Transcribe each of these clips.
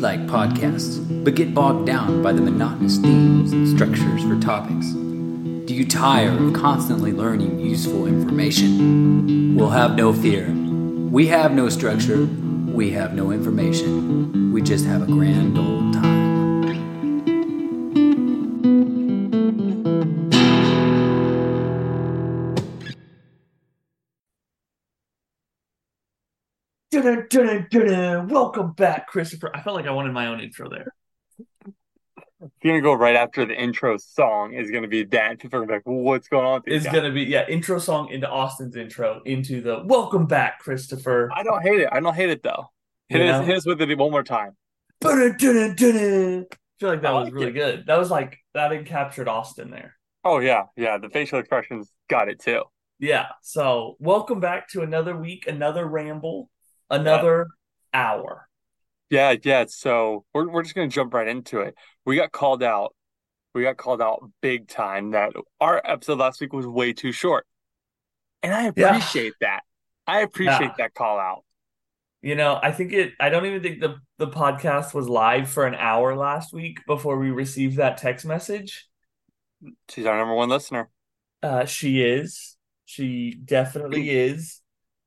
like podcasts, but get bogged down by the monotonous themes and structures for topics? Do you tire of constantly learning useful information? Well, have no fear. We have no structure, we have no information. We just have a grand old time. Welcome back, Christopher. I felt like I wanted my own intro there. It's gonna go right after the intro song is gonna be that. People are gonna be like, "What's going on?" It's guys?" gonna be yeah, intro song into Austin's intro into the welcome back, Christopher. I don't hate it. I don't hate it though. Hit us, hit us with it one more time. I feel like that I was like really it. good. That was like that encaptured Austin there. Oh yeah, yeah. The facial expressions got it too. Yeah. So welcome back to another week, another ramble, another hour. Yeah, yeah. So we're we're just gonna jump right into it. We got called out. We got called out big time that our episode last week was way too short, and I Yeah. appreciate that. I appreciate Yeah. that call out. You know, I think it I don't even think the the podcast was live for an hour last week before we received that text message. She's our number one listener. Uh, she is. She definitely is.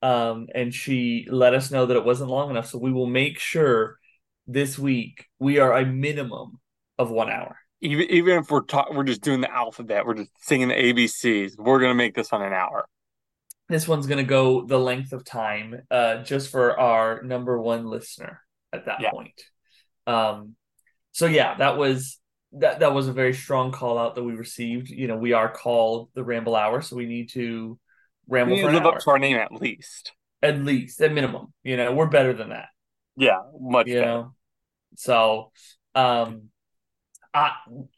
Um, and she let us know that it wasn't long enough. So we will make sure this week we are a minimum of one hour. Even even if we're talk, we're just doing the alphabet. We're just singing the ABCs. We're gonna make this on an hour. This one's going to go the length of time, uh, just for our number one listener at that Yeah. point. Um, so yeah, that was that that was a very strong call out that we received. You know, we are called the Ramble Hour, so we need to ramble need for to an live hour up to our name at least. at least, at minimum. You know, we're better than that. Yeah, much you better. know so um i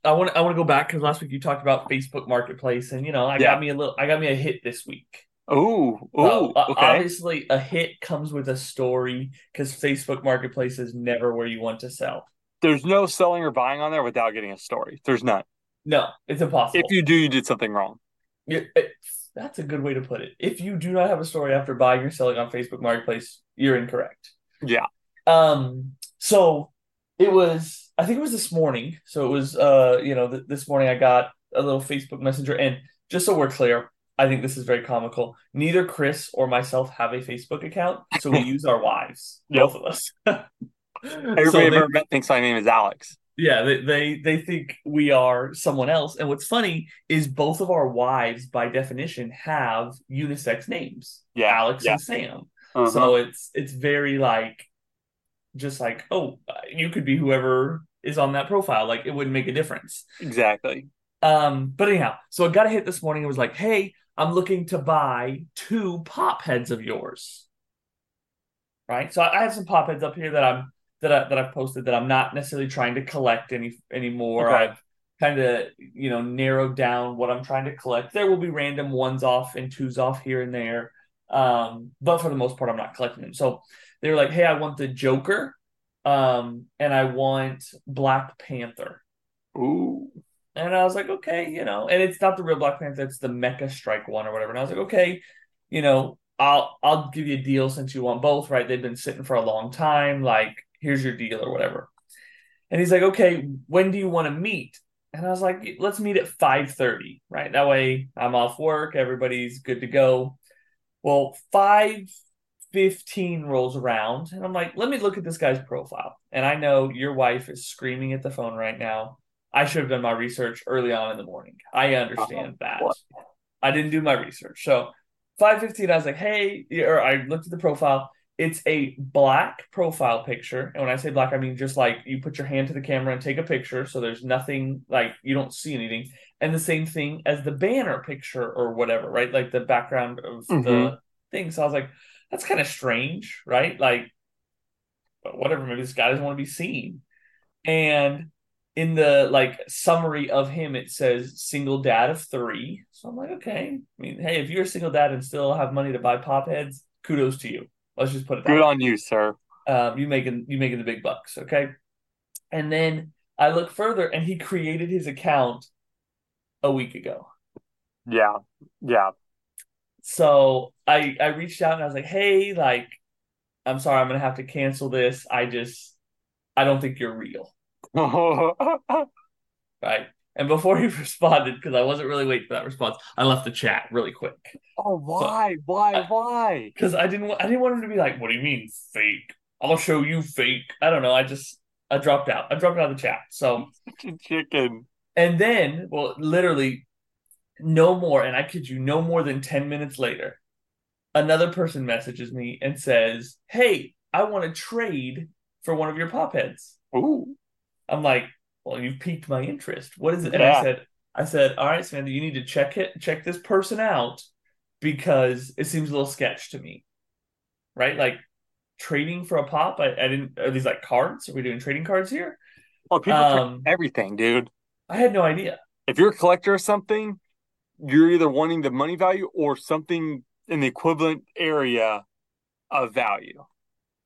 i want i want to go back because last week you talked about facebook marketplace and you know i Yeah. got me a little i got me a hit this week So, uh, okay. obviously a hit comes with a story because facebook marketplace is never where you want to sell There's no selling or buying on there without getting a story. There's none. no it's impossible If you do, you did something wrong. It- that's a good way to put it if you do not have a story after buying or selling on facebook marketplace you're incorrect Yeah. Um, so it was, I think it was this morning. So it was, uh, you know, th- this morning I got a little Facebook Messenger, and just so we're clear, I think this is very comical. Neither Chris or myself have a Facebook account, so we use our wives, Yep. both of us. Everybody So they- ever met thinks my name is Alex. Yeah, they, they they think we are someone else. And what's funny is both of our wives, by definition, have unisex names, Yeah, Alex yeah. and Sam. Uh-huh. So it's it's very like just like oh you could be whoever is on that profile like it wouldn't make a difference. exactly. Um but anyhow, so I got a hit this morning It was like, "Hey, I'm looking to buy two pop heads of yours." Right? So I I have some pop heads up here that I'm that I that I've posted that I'm not necessarily trying to collect any anymore. Okay. I've kind of, you know, narrowed down what I'm trying to collect. There will be random ones off and twos off here and there. Um, but for the most part, I'm not collecting them. So they were like, "Hey, I want the Joker, um, and I want Black Panther." Ooh. And I was like, "Okay, you know," and it's not the real Black Panther; it's the Mecha Strike one or whatever. And I was like, "Okay, you know, I'll I'll give you a deal since you want both, right? They've been sitting for a long time. Like, here's your deal or whatever." And he's like, "Okay, when do you want to meet?" And I was like, "Let's meet at 5:30, right? That way I'm off work, everybody's good to go." Well, 5:15 rolls around, and I'm like, "Let me look at this guy's profile." And I know your wife is screaming at the phone right now. I should have done my research early on in the morning. I understand uh-huh. that. what? I didn't do my research. So 5:15 I was like, "Hey," or I looked at the profile. It's a black profile picture. And when I say black, I mean just like you put your hand to the camera and take a picture. So there's nothing like you don't see anything. And the same thing as the banner picture or whatever, right? Like the background of the Mhm. thing. So I was like, that's kind of strange, right? Like, but whatever, maybe this guy doesn't want to be seen. And in the like summary of him, it says single dad of three. So I'm like, okay. I mean, hey, if you're a single dad and still have money to buy pop heads, kudos to you. Let's just put it Good on you, sir. Um, you making you making the big bucks, okay? And then I look further, and he created his account a week ago. Yeah. Yeah. So I I reached out and I was like, hey, like, I'm sorry, I'm gonna have to cancel this. I just I don't think you're real. Right. And before he responded, because I wasn't really waiting for that response, I left the chat really quick. Oh, why? Why? Why? Because I didn't want I didn't want him to be like, what do you mean fake? I'll show you fake. I don't know. I just I dropped out. I dropped out of the chat. So chicken. and then, well, literally no more, and I kid you, no more than 10 minutes later, another person messages me and says, Hey, I want to trade for one of your pop heads. Ooh. I'm like, well, you've piqued my interest. What is it? And Yeah. I said, I said, all right, Samantha, you need to check it, check this person out because it seems a little sketch to me. Right? Like trading for a pop. I, I didn't are these like cards? Are we doing trading cards here? Oh, people Um, everything, dude. I had no idea. If you're a collector of something, you're either wanting the money value or something in the equivalent area of value.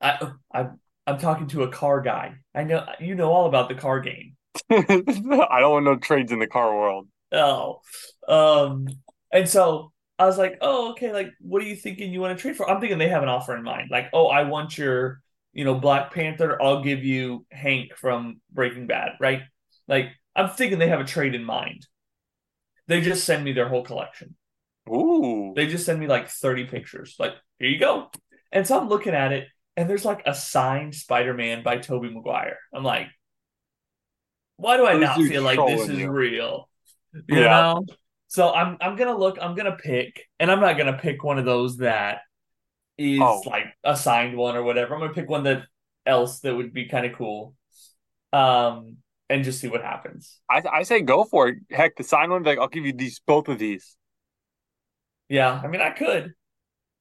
I I I'm talking to a car guy. I know you know all about the car game. I don't want no trades in the car world. Oh. Um and so I was like, oh, okay, like what are you thinking you want to trade for? I'm thinking they have an offer in mind. Like, oh, I want your, you know, Black Panther, I'll give you Hank from Breaking Bad, right? Like, I'm thinking they have a trade in mind. They just send me their whole collection. Ooh. They just send me like 30 pictures. Like, here you go. And so I'm looking at it, and there's like a signed Spider-Man by Tobey Maguire. I'm like, why do I not feel like this is you. real? You Yeah. know? So I'm I'm gonna look, I'm gonna pick, and I'm not gonna pick one of those that is Oh. like a signed one or whatever. I'm gonna pick one that else that would be kind of cool. Um, and just see what happens. I I say go for it. Heck, the sign one, like I'll give you these both of these. Yeah, I mean, I could,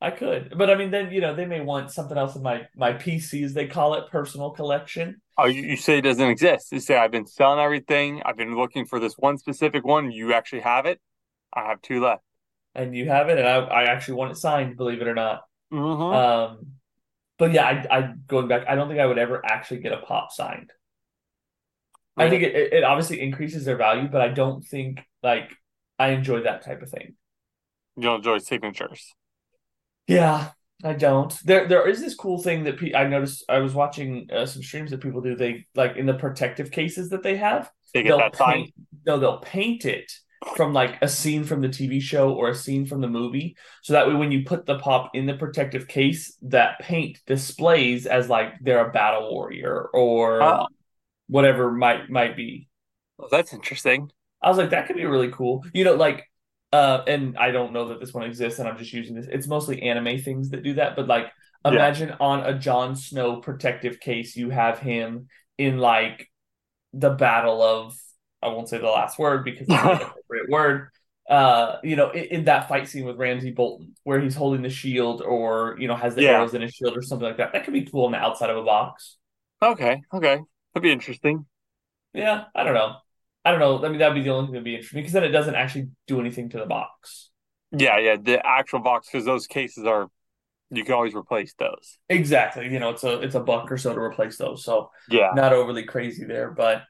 I could, but I mean, then you know, they may want something else in my my PC, as they call it, personal collection. Oh, you, you say it doesn't exist. You say I've been selling everything. I've been looking for this one specific one. You actually have it. I have two left. And you have it, and I I actually want it signed, believe it or not. Mm-hmm. Um, but yeah, I I going back, I don't think I would ever actually get a pop signed. I think it, it it obviously increases their value, but I don't think like I enjoy that type of thing. you don't enjoy signatures. Yeah, I don't. There there is this cool thing that pe I noticed. I was watching uh, some streams that people do. They like in the protective cases that they have. They get they'll that signed. paint, no, they'll paint it from like a scene from the TV show or a scene from the movie. So that way, when you put the pop in the protective case, that paint displays as like they're a battle warrior or Oh. whatever might might be. Well, that's interesting. I was like, that could be really cool. You know, like, uh, and I don't know that this one exists, and I'm just using this. It's mostly anime things that do that, but like, Yeah. imagine on a Jon Snow protective case, you have him in like the battle of I won't say the last word because it's an appropriate word. Uh, you know, in, in that fight scene with Ramsay Bolton, where he's holding the shield or you know has the Yeah. arrows in his shield or something like that. That could be cool on the outside of a box. Okay, okay. That'd be interesting. Yeah, I don't know. I don't know. I mean, that'd be the only thing that'd be interesting because then it doesn't actually do anything to the box. Yeah, yeah. The actual box, because those cases are, you can always replace those. Exactly. You know, it's a it's a buck or so to replace those. So Yeah. not overly crazy there, but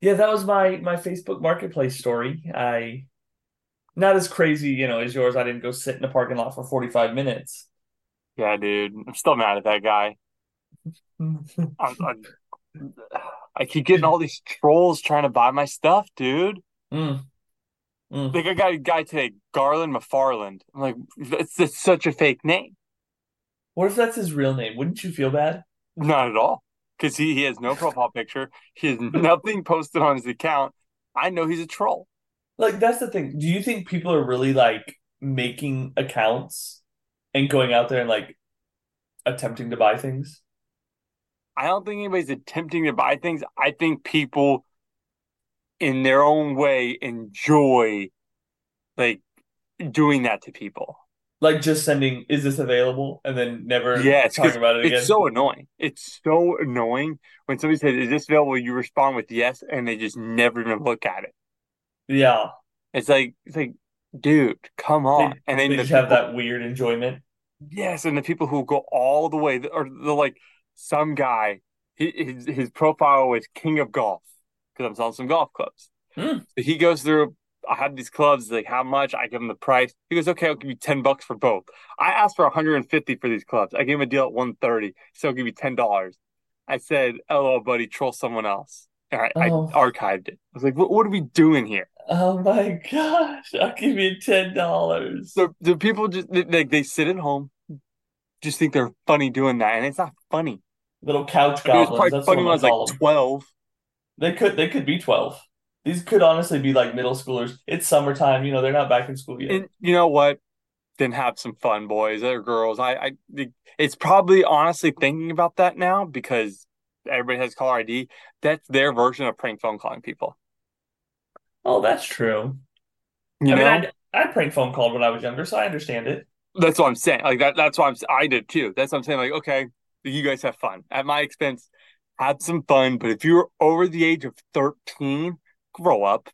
yeah, that was my my Facebook Marketplace story. I not as crazy, you know, as yours. I didn't go sit in the parking lot for 45 minutes. Yeah, dude. I'm still mad at that guy. I'm, I'm, I keep getting all these trolls trying to buy my stuff, dude. Mm. Mm. Like I got a guy today, Garland McFarland. I'm like, that's, that's such a fake name. What if that's his real name? Wouldn't you feel bad? Not at all. Because he, he has no profile picture. He has nothing posted on his account. I know he's a troll. Like that's the thing. Do you think people are really like making accounts and going out there and like attempting to buy things? I don't think anybody's attempting to buy things. I think people in their own way enjoy like doing that to people. Like just sending, is this available? And then never yeah, talking about it again. It's so annoying. It's so annoying when somebody says, Is this available? You respond with yes, and they just never even look at it. yeah. It's like it's like, dude, come on. They, and then they the just have that weird enjoyment. Yes, and the people who go all the way, or the like, some guy, he, his his profile was King of Golf because I'm selling some golf clubs. Hmm. So he goes through. I have these clubs. Like, how much? I give him the price. He goes, okay, I'll give you ten bucks for both. I asked for 150 for these clubs. I gave him a deal at 130. So I'll give you ten dollars. I said, "LOL, buddy, troll someone else." All right, Oh. I archived it. I was like, "What? What are we doing here?" Oh my gosh, I'll give you ten dollars. So the people just they, like they sit at home, just think they're funny doing that, and it's not funny. Little couch I mean, it was goblins. probably That's funny when I was like them. twelve. They could they could be twelve. These could honestly be like middle schoolers. It's summertime, you know, they're not back in school yet. And you know what? Then have some fun, boys or girls. I, I, it's probably honestly thinking about that now because everybody has caller ID. That's their version of prank phone calling people. oh, that's true. You I know, mean, I, I prank phone called when I was younger, so I understand it. that's what I'm saying. Like that. That's what I'm. I did too. That's what I'm saying. Like, okay, you guys have fun at my expense. Have some fun. But if you're over the age of 13, grow up.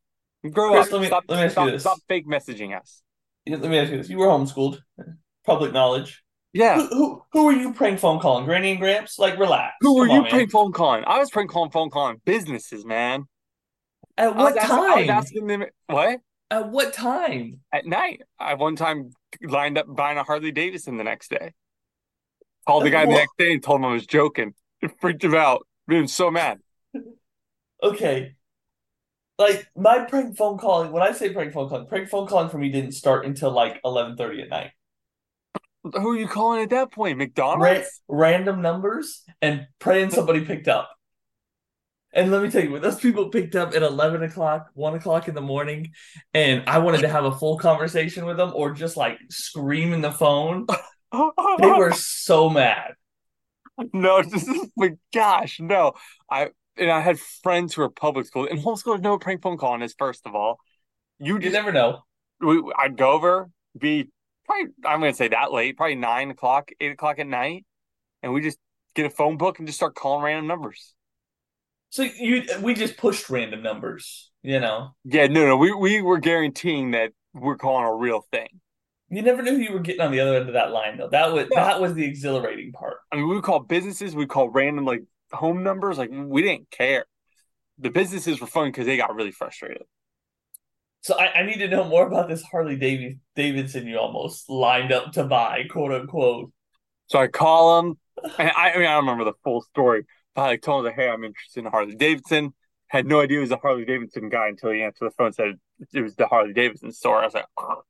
Grow Chris, up. let me- stop, let me stop, this. stop fake messaging us. Let me ask you this: You were homeschooled, public knowledge. Yeah. Who, who who were you prank phone calling? Granny and Gramps? Like, relax. Who were you on, man. prank phone calling? I was prank calling phone calling businesses, man. At I was what asking, I was time? asking them what At what time? at night. I one time lined up buying a Harley Davidson the next day. Called the guy the next day and told him I was joking. It freaked him out. Made him so mad. Okay. Like my prank phone calling, when I say prank phone calling, prank phone calling for me didn't start until like eleven thirty at night. Who are you calling at that point? Ra- McDonald's? random numbers and praying somebody picked up. And let me tell you, when those people picked up at eleven o'clock, one o'clock in the morning, and I wanted to have a full conversation with them or just like scream in the phone, they were so mad. no, this is my gosh, no. I and I had friends who were public school and homeschoolers know what prank phone calling is. First of all, you You never know. we, I'd go over, be probably I'm gonna say that late, probably nine o'clock, eight o'clock at night, and we just get a phone book and just start calling random numbers. So you we just pushed random numbers, you know. Yeah, no, no, we we were guaranteeing that we're calling a real thing. You never knew who you were getting on the other end of that line though. That was Yeah. that was the exhilarating part. I mean, we would call businesses, we call random like home numbers, like we didn't care. The businesses were fun because they got really frustrated. So I, I need to know more about this Harley Dav- Davidson you almost lined up to buy, quote unquote. So I call them, and I, I mean, I don't remember the full story, but I like told him, hey, I'm interested in Harley Davidson. Had no idea it was a Harley Davidson guy until he answered the phone and said it was the Harley Davidson store. I was like, oh.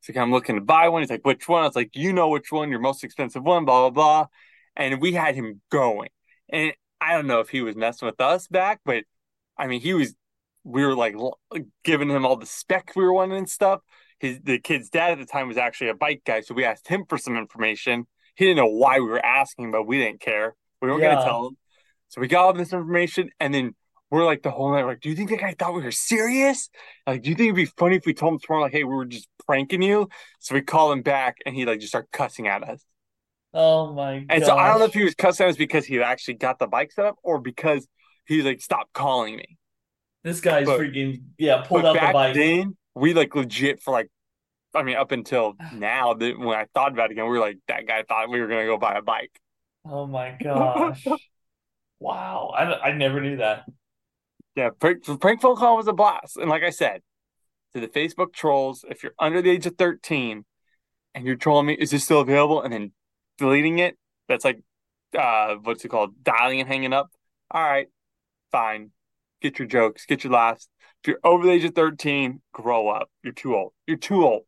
So I'm looking to buy one. He's like, which one? I was like, you know which one, your most expensive one, blah, blah, blah. And we had him going. And I don't know if he was messing with us back, but I mean, he was, we were like giving him all the spec we were wanting and stuff. His the kid's dad at the time was actually a bike guy, so we asked him for some information. He didn't know why we were asking, but we didn't care. We weren't Yeah. gonna tell him. So we got all this information, and then we're like the whole night, like, do you think that guy thought we were serious? Like, do you think it'd be funny if we told him tomorrow, like, hey, we were just pranking you? So we call him back, and he like just started cussing at us. Oh my god. And so I don't know if he was cussing at us because he actually got the bike set up, or because he's like, stop calling me. This guy's But- freaking yeah, pulled But out the back bike. then, we like legit for like, I mean, up until now, that when I thought about it again, we were like, that guy thought we were gonna go buy a bike. Oh my gosh. wow. I, I never knew that. Yeah, prank, prank phone call was a blast, and like I said, to the Facebook trolls, if you're under the age of 13 and you're trolling me, is this still available? And then deleting it, that's like, uh, what's it called? Dialing and hanging up. All right, fine. Get your jokes, get your laughs. If you're over the age of 13, grow up. You're too old. You're too old.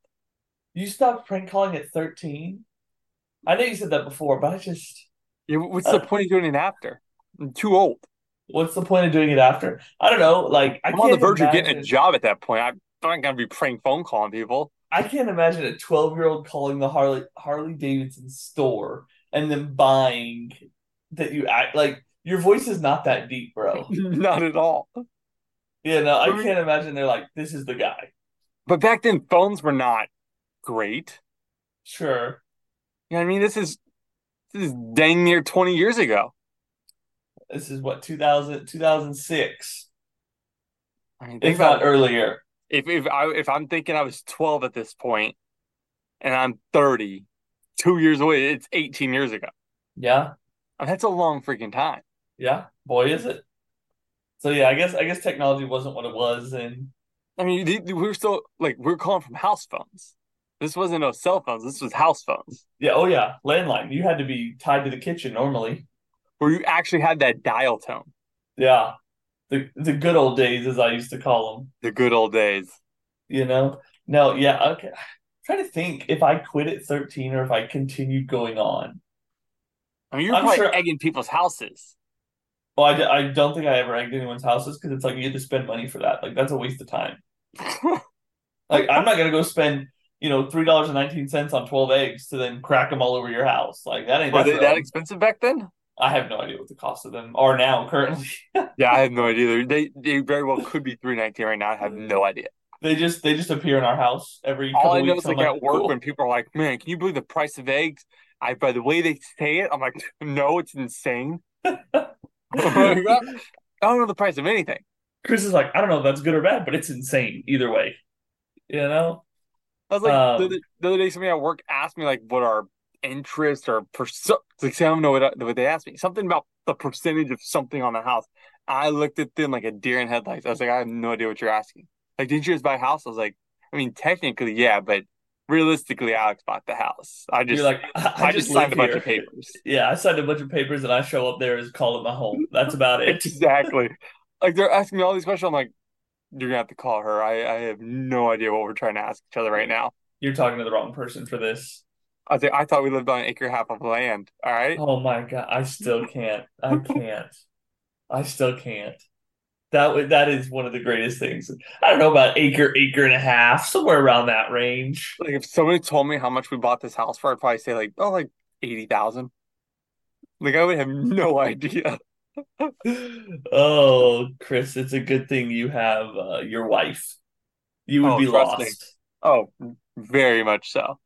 You stopped prank calling at 13? I know you said that before, but I just Yeah, what's the Uh, point of doing it after? I'm too old. What's the point of doing it after? I don't know. Like I I'm on the verge of getting a job at that point. I'm not gonna be prank phone calling people. I can't imagine a 12 year old calling the Harley Harley Davidson store and then buying that you act like your voice is not that deep, bro. not at all. Yeah, no, I can't imagine they're like, this is the guy. But back then, phones were not great. Sure. You know what I mean? This is this is dang near 20 years ago. This is what 2000 2006, I mean, think if not about earlier. if if I if I'm thinking I was 12 at this point and I'm 30, two years away, it's 18 years ago. Yeah. I mean, that's a long freaking time. Yeah. Boy, is it. So yeah, I guess I guess technology wasn't what it was and I mean, th- we were still like we were calling from house phones. This wasn't no cell phones. This was house phones. yeah, oh yeah, landline. You had to be tied to the kitchen normally. Where you actually had that dial tone. Yeah. The the good old days, as I used to call them. The good old days. You know? No, yeah, okay. I'm trying to think if I quit at 13 or if I continued going on. I mean, you're I'm probably sure- egging people's houses. Well, I, d- I don't think I ever egged anyone's houses because it's like you have to spend money for that. Like that's a waste of time. Like I'm not gonna go spend you know three dollars and nineteen cents on twelve eggs to then crack them all over your house. Like that ain't Were they that expensive back then? I have no idea what the cost of them are now currently. Yeah, I have no idea. They they very well could be three nineteen right now. I have no idea. they just they just appear in our house every All I know weeks. is I'm like at work cool. when people are like, "Man, can you believe the price of eggs?" I by the way they say it, I'm like, "No, it's insane." I don't know the price of anything. Chris is like, I don't know if that's good or bad, but it's insane either way. You know? I was like, Um, the, other- the other day, somebody at work asked me like what our interest or percent. Like, say, I don't know what, what they asked me. Something about the percentage of something on the house. I looked at them like a deer in headlights. I was like, I have no idea what you're asking. Like, didn't you just buy a house? I was like, I mean, technically, yeah, but realistically, Alex bought the house. I just, You're like, I, I, just live signed a bunch here. of papers. Yeah, I signed a bunch of papers and I show up there as call it my home. That's about it. exactly. Like they're asking me all these questions. I'm like, you're gonna have to call her. I, I have no idea what we're trying to ask each other right now. You're talking to the wrong person for this. I like, I thought we lived on an acre and a half of land. All right. Oh my god, I still can't. I can't. I still can't. That would that is one of the greatest things. I don't know about acre, acre and a half, somewhere around that range. Like if somebody told me how much we bought this house for, I'd probably say like, oh, like eighty thousand. Like I would have no idea. Oh, Chris, it's a good thing you have uh, your wife. You would Oh, be trust me. lost. Oh, very much so.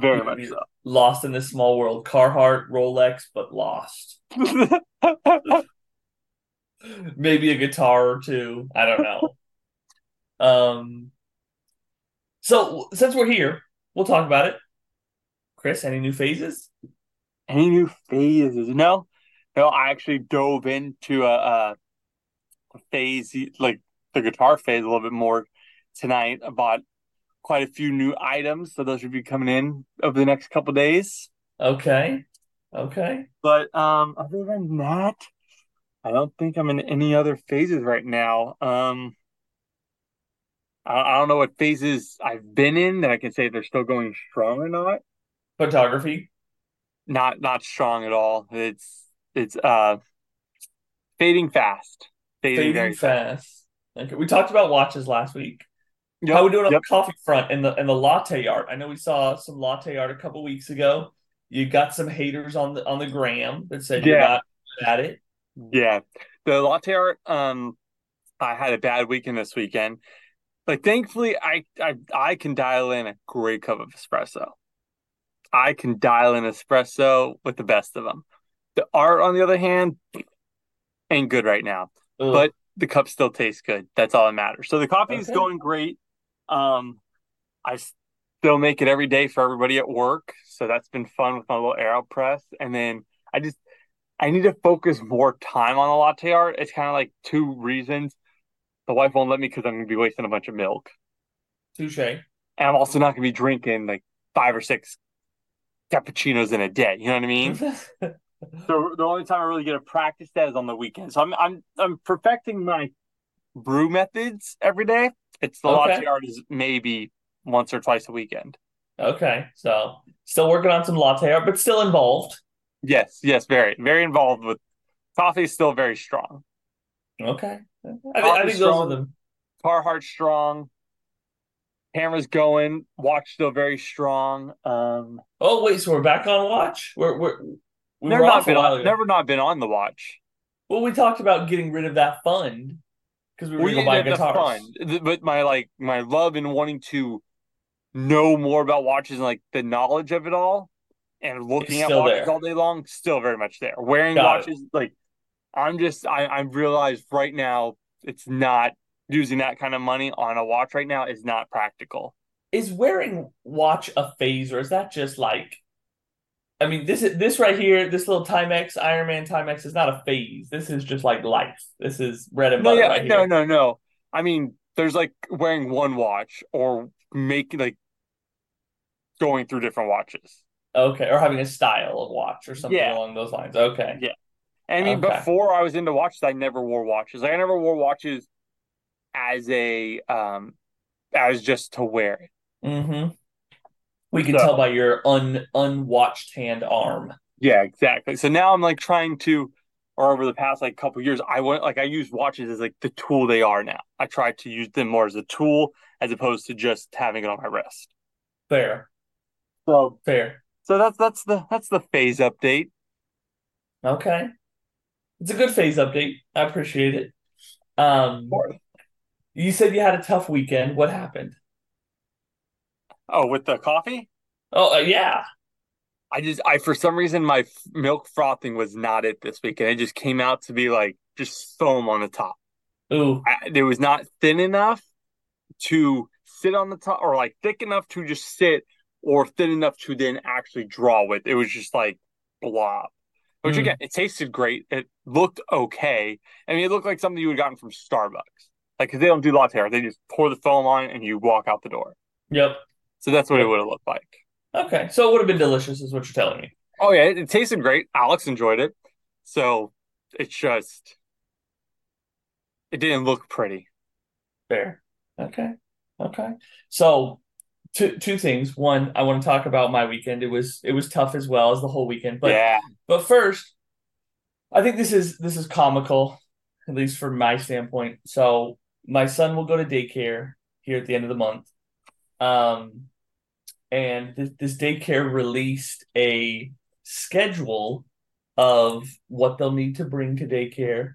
Very much so. Lost in this small world. Carhartt, Rolex, but lost. Maybe a guitar or two. I don't know. um so since we're here, we'll talk about it. Chris, any new phases? Any new phases? No, no. I actually dove into a, a phase, like the guitar phase, a little bit more tonight. I bought quite a few new items, so those should be coming in over the next couple days. Okay. Okay. But um, other than that, I don't think I'm in any other phases right now. Um, I, I don't know what phases I've been in that I can say they're still going strong or not. Photography. Not not strong at all. It's it's uh fading fast. Fading, Fading very fast. Okay. We talked about watches last week. Yep, How we doing on yep. the coffee front and the and the latte art? I know we saw some latte art a couple weeks ago. You got some haters on the on the gram that said you're Yeah. not at it. Yeah. The latte art, um, I had a bad weekend this weekend. but thankfully I I I can dial in a great cup of espresso. I can dial in espresso with the best of them. The art, on the other hand, ain't good right now. Ugh. But the cup still tastes good. That's all that matters. So the coffee is Okay. going great. Um, I still make it every day for everybody at work. So that's been fun with my little AeroPress. And then I just I need to focus more time on the latte art. It's kind of like two reasons. The wife won't let me because I'm gonna be wasting a bunch of milk. touche. And I'm also not gonna be drinking like five or six cappuccinos in a day. You know what I mean? So the only time I really get to practice that is on the weekend. So I'm I'm I'm perfecting my brew methods every day. It's the Okay. latte art is maybe once or twice a weekend. okay, so still working on some latte art, but still involved. Yes, yes, very very involved with coffee is still very strong. Okay, I, think I think those are strong. the Carhartt strong. Camera's going. Watch still very strong. Um, Oh wait, so we're back on watch. We're we're we never were not been on, never not been on the watch. Well, we talked about getting rid of that fund because we were We going to buy the guitars. fun, but my like my love in wanting to know more about watches and like the knowledge of it all, and looking at watches there. all day long, still very much there. Wearing Got it. watches, like I'm just I I realized right now it's not using that kind of money on a watch right now is not practical. Is wearing watch a phase, or is that just like? I mean, this is this right here, this little Timex Ironman Timex is not a phase. This is just like life. This is bread and No, butter yeah, right no, here. no, no. I mean, there's like wearing one watch or making like going through different watches. Okay, or having a style of watch or something Yeah. along those lines. Okay, Yeah. I mean, Okay. before I was into watches, I never wore watches. Like I never wore watches as a um as just to wear it. Mm-hmm. We can So- tell by your un unwatched hand arm. Yeah, exactly. So now I'm like trying to, or over the past like couple years, I went like I use watches as like the tool they are now. I try to use them more as a tool as opposed to just having it on my wrist. Fair, So fair. so that's that's the that's the phase update. Okay. It's a good phase update. I appreciate it. Um, you said you had a tough weekend. What happened? Oh, with the coffee? Oh, uh, yeah. I just I for some reason my f- milk frothing was not it this week, and it just came out to be like just foam on the top. Ooh, I, it was not thin enough to sit on the top, or like thick enough to just sit, or thin enough to then actually draw with. It was just like blob. Which Mm. again, it tasted great. It looked okay. I mean, it looked like something you would have gotten from Starbucks. Like, because they don't do latte art, they just pour the foam on it and you walk out the door. yep. So that's what it would have looked like. Okay, so it would have been delicious, is what you're telling me. Oh yeah, it, it tasted great. Alex enjoyed it. So it's just it didn't look pretty. Fair. Okay. Okay. So two two things. One, I want to talk about my weekend. It was it was tough as well as the whole weekend. But yeah. but first, I think this is this is comical, at least from my standpoint. So my son will go to daycare here at the end of the month. Um and this, this daycare released a schedule of what they'll need to bring to daycare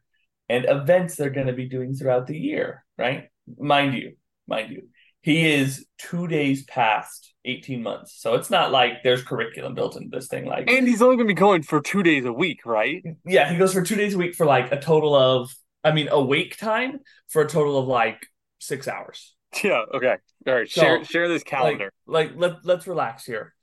and events they're going to be doing throughout the year, right? Mind you, mind you, he is two days past 18 months. So it's not like there's curriculum built into this thing. Like, And he's only gonna be going for two days a week, right? yeah, he goes for two days a week for like a total of, I mean, awake time for a total of like six hours. Yeah, okay. All right. So, share share this calendar. Like, like let let's relax here.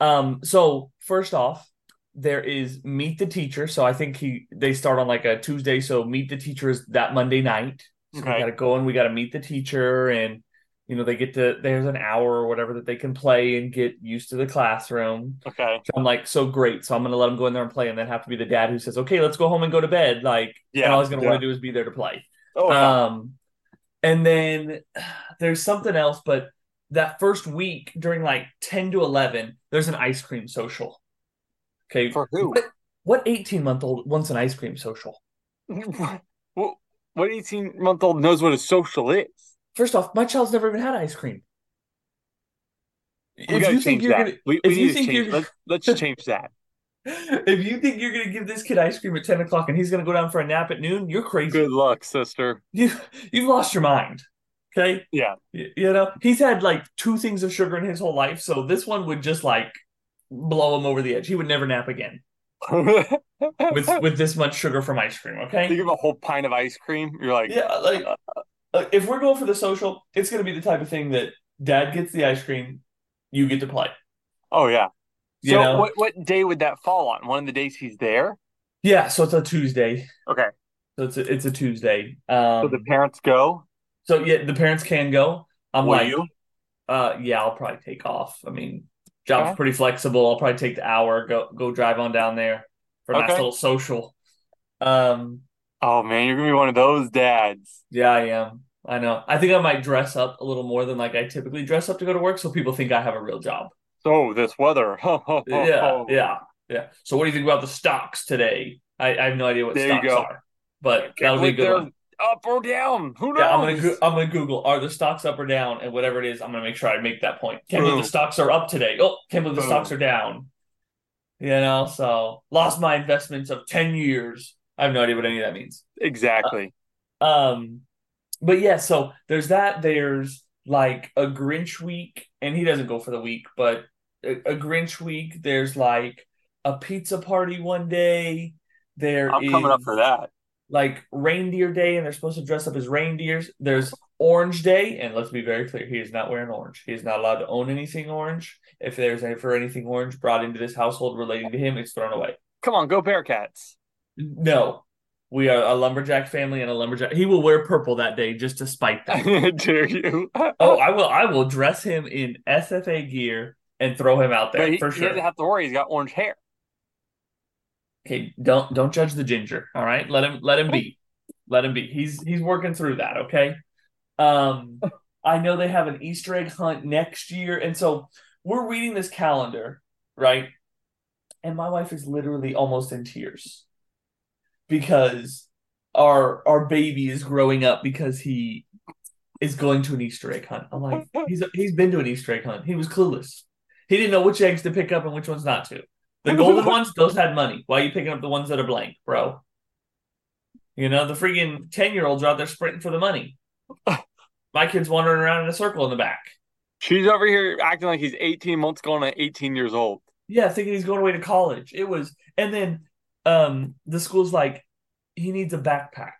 Um, so first off, there is meet the teacher. So I think he they start on like a Tuesday. So meet the teacher is that Monday night. So we Okay. gotta go and we gotta meet the teacher and you know they get to there's an hour or whatever that they can play and get used to the classroom. okay. So I'm like, so great. So I'm gonna let them go in there and play and then have to be the dad who says, Okay, let's go home and go to bed. Like Yeah. and all he's gonna yeah. want to do is be there to play. Oh. Um, and then there's something else, but that first week during like 10 to 11, there's an ice cream social. Okay. For who? What, what 18 month old wants an ice cream social? what what 18 month old knows what a social is? First off, my child's never even had ice cream. We If you think you're that. gonna, we, if you need to think change. you're- Let's, let's change that. If you think you're gonna give this kid ice cream at 10 o'clock and he's gonna go down for a nap at noon, you're crazy. Good luck, sister. You you've lost your mind. Okay. Yeah. Y- You know, he's had like two things of sugar in his whole life, so this one would just like blow him over the edge. He would never nap again with with this much sugar from ice cream. okay? you give a whole pint of ice cream. You're like, yeah, like uh, if we're going for the social, it's going to be the type of thing that dad gets the ice cream, you get to play. oh yeah. You So know? what what day would that fall on? One of the days he's there. Yeah, so it's a Tuesday. Okay. So it's a, it's a Tuesday. So Um, the parents go. so yeah, the parents can go. I'm Will like, you? uh, yeah, I'll probably take off. I mean, job's Okay. pretty flexible. I'll probably take the hour, go go drive on down there for a nice little social. Um, Oh man, you're gonna be one of those dads. yeah, I am. I know. I think I might dress up a little more than like I typically dress up to go to work, so people think I have a real job. So this weather. Yeah, yeah, yeah. So, what do you think about the stocks today? I, I have no idea what There stocks are, but that'll be good one. Up or down? Who knows? Yeah, I'm gonna go- I'm gonna Google are the stocks up or down, and whatever it is, I'm gonna make sure I make that point. Can't believe the stocks are up today. Oh, can't believe the Boom. stocks are down. You know, so lost my investments of ten years. I have no idea what any of that means. exactly. Um, but yeah, so there's that. There's like a Grinch week, and he doesn't go for the week, but a, a Grinch week. There's like a pizza party one day. There I'm coming up for that. like reindeer day, and they're supposed to dress up as reindeers. There's orange day, and let's be very clear, he is not wearing orange. He is not allowed to own anything orange. If there's ever anything orange brought into this household relating to him, it's thrown away. Come on, go Bearkats. No. We are a lumberjack family and a lumberjack. He will wear purple that day just to spite them. Dare you? oh, I will. I will dress him in SFA gear and throw him out there he, for he doesn't have to worry. He's got orange hair. Okay, don't don't judge the ginger. All right, let him let him be, let him be. He's he's working through that. Okay. Um, I know they have an Easter egg hunt next year, and so we're reading this calendar, right? And my wife is literally almost in tears because our our baby is growing up because he is going to an Easter egg hunt. I'm like, he's he's been to an Easter egg hunt. He was clueless. He didn't know which eggs to pick up and which ones not to. The golden ones, those had money. Why are you picking up the ones that are blank, bro? You know, the freaking 10 year olds are out there sprinting for the money. My kid's wandering around in a circle in the back. She's over here acting like he's 18 months going to 18 years old. Yeah, thinking he's going away to college. It was, and then um the school's like, he needs a backpack.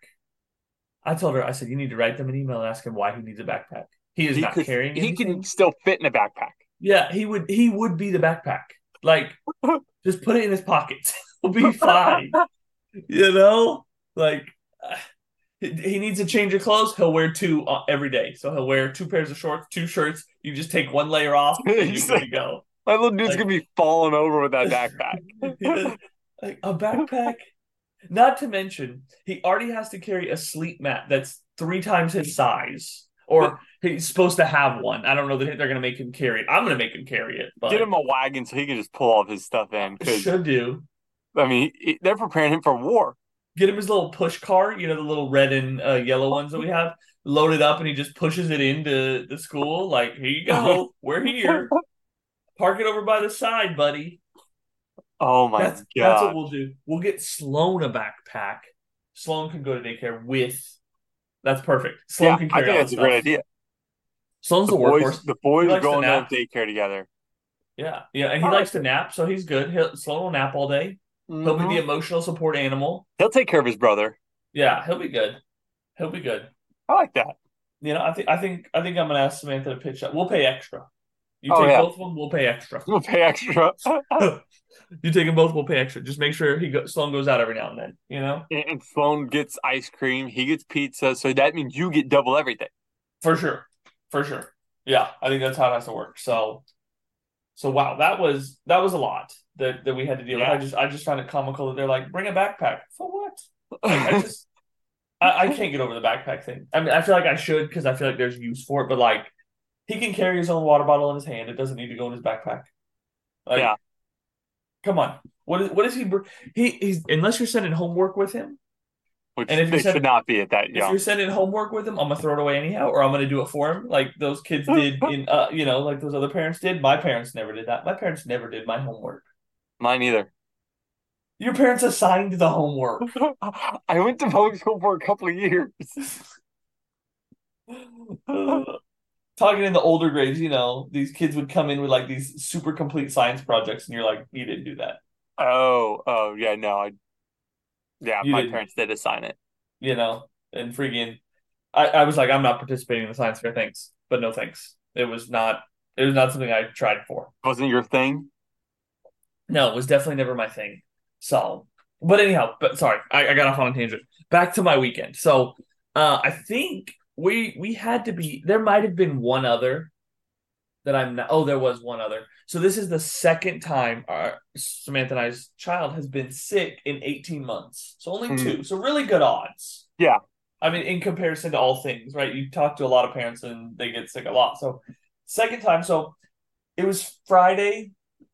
I told her, I said, you need to write them an email and ask him why he needs a backpack. He is He not could- carrying He can still fit in a backpack. Yeah, he would. He would be the backpack. Like, just put it in his pockets. He'll be fine. you know, like uh, he, needs a change of clothes. He'll wear two uh, every day. So he'll wear two pairs of shorts, two shirts. You just take one layer off, and you're good to go. My little dude's Like- gonna be falling over with that backpack. Like a backpack. Not to mention, he already has to carry a sleep mat that's three times his size, or he's supposed to have one. I don't know that they're going to make him carry it. I'm going to make him carry it, but Get him a wagon so he can just pull all of his stuff in. Should do. I mean, they're preparing him for war. Get him his little push cart, you know, the little red and uh, yellow ones that we have. Load it up, and he just pushes it into the school. Like, here you go, we're here. Park it over by the side, buddy. Oh my that's, god! that's what we'll do. We'll get Sloan a backpack. Sloan can go to daycare with. That's perfect. Sloan yeah, can I think all that's a great idea. Sloan's The the boys, workhorse. the boys are to going to daycare together. Yeah, yeah, and he I likes like to nap, so he's good. He'll, Sloan will nap all day. He'll be the mm-hmm. emotional support animal. He'll take care of his brother. Yeah, he'll be good. He'll be good. I like that. You know, I think I think I think I'm gonna ask Samantha to pitch up. We'll pay extra. You Oh, take yeah. both of them, we'll pay extra. We'll pay extra. you take them both, we'll pay extra. Just make sure he go, Sloan goes out every now and then. You know, and and Sloan gets ice cream. He gets pizza. So that means you get double everything. for sure, for sure. Yeah, I think that's how it has to work. So, so wow, that was that was a lot that that we had to deal Yeah. with. I just I just found it comical that they're like, bring a backpack for what? Like, I just I, I can't get over the backpack thing. I mean, I feel like I should because I feel like there's use for it, but like he can carry his own water bottle in his hand. It doesn't need to go in his backpack. Like, Yeah. come on. What is what is he? He he's unless you're sending homework with him. Which And if they should not be at that If you're sending homework with him, I'm gonna throw it away anyhow, or I'm gonna do it for him, like those kids did in uh, you know, like those other parents did. My parents never did that. My parents never did my homework. Mine either. Your parents assigned the homework. I went to public school for a couple of years. Talking in the older grades, you know, these kids would come in with like these super complete science projects, and you're like, you didn't do that, Oh, oh yeah, no, I yeah, You my didn't. parents did assign it. you know, and freaking, I, I was like, I'm not participating in the science fair, thanks, but no thanks. It was not, it was not something I tried for. Wasn't your thing? No, it was definitely never my thing. So, but anyhow, but sorry, I, I got off on a tangent. Back to my weekend. So, uh, I think we we had to be. There might have been one other that I'm not. Oh, there was one other. So this is the second time our Samantha and I's child has been sick in 18 months. So only Hmm. two. So really good odds. Yeah. I mean, in comparison to all things, right? You talk to a lot of parents and they get sick a lot. So second time. So it was Friday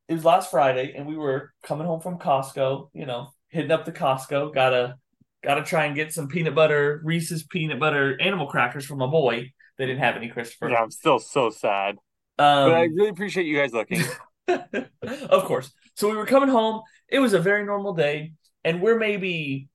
it was last Friday, and we were coming home from Costco. You know, hitting up the Costco. Gotta gotta try and get some peanut butter Reese's peanut butter animal crackers for my boy. They didn't have any, Christopher. Yeah, I'm still so sad. but I Um, really appreciate you guys looking. of course. So we were coming home. It was a very normal day, and we're maybe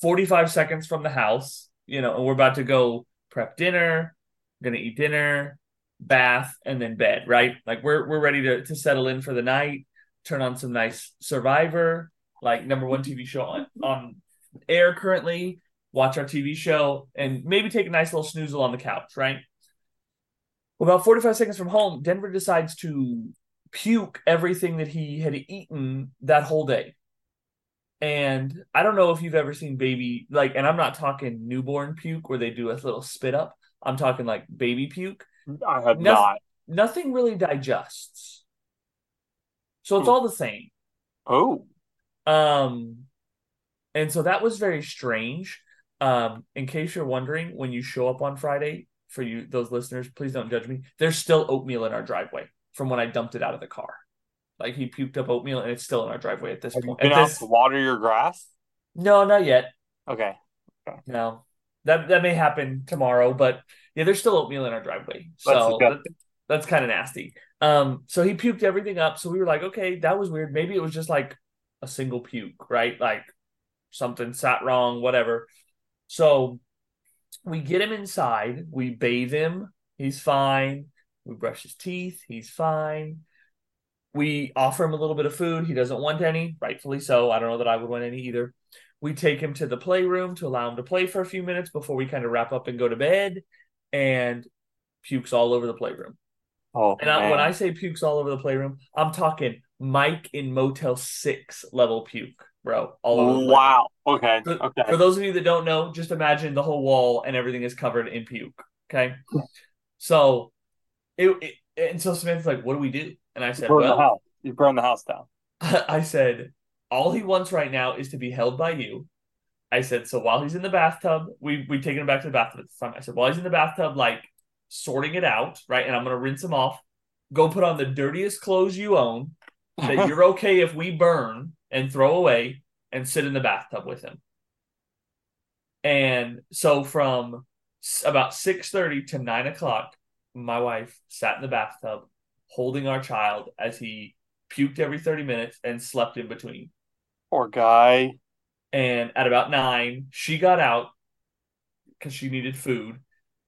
forty-five seconds from the house. You know, and we're about to go prep dinner. Gonna eat dinner, bath, and then bed. Right? Like we're we're ready to to settle in for the night. Turn on some nice Survivor, like number one TV show on on air currently. Watch our TV show and maybe take a nice little snoozle on the couch. Right? Well, about 45 seconds from home, Denver decides to puke everything that he had eaten that whole day. And I don't know if you've ever seen baby, like, and I'm not talking newborn puke where they do a little spit up. I'm talking like baby puke. I have Nothing- not. Nothing really digests. So it's Hmm. all the same. Oh, Um, And so that was very strange. Um, in case you're wondering, when you show up on Friday, for you those listeners, please don't judge me. There's still oatmeal in our driveway from when I dumped it out of the car. Like he puked up oatmeal and it's still in our driveway at this Have you point. been At this- water your grass? no, not yet. Okay. No. That that may happen tomorrow, but yeah, there's still oatmeal in our driveway. So disgusting. that- that's kind of nasty. Um, so he puked everything up. So we were like, okay, that was weird. Maybe it was just like a single puke, right? Like something sat wrong, whatever. So we get him inside, we bathe him, he's fine. We brush his teeth, he's fine. We offer him a little bit of food. He doesn't want any, rightfully so. I don't know that I would want any either. We take him to the playroom to allow him to play for a few minutes before we kind of wrap up and go to bed. And pukes all over the playroom. Oh, And I, when. I say pukes all over the playroom, I'm talking Mike in Motel 6 level puke, bro. All over wow. Okay. For, Okay. for those of you that don't know, just imagine the whole wall and everything is covered in puke. Okay. So it, it and so Samantha's like, what do we do? And I said, burn the well, house. You burn the house down. I said, all he wants right now is to be held by you. I said, so while he's in the bathtub, we we taken him back to the bathtub at the time. I said, while he's in the bathtub, like sorting it out, right? And I'm gonna rinse him off. Go put on the dirtiest clothes you own that you're okay if we burn and throw away and sit in the bathtub with him. And so from about 6:30 to 9 o'clock, my wife sat in the bathtub holding our child as he puked every 30 minutes and slept in between. Poor guy. And at about nine, she got out because she needed food.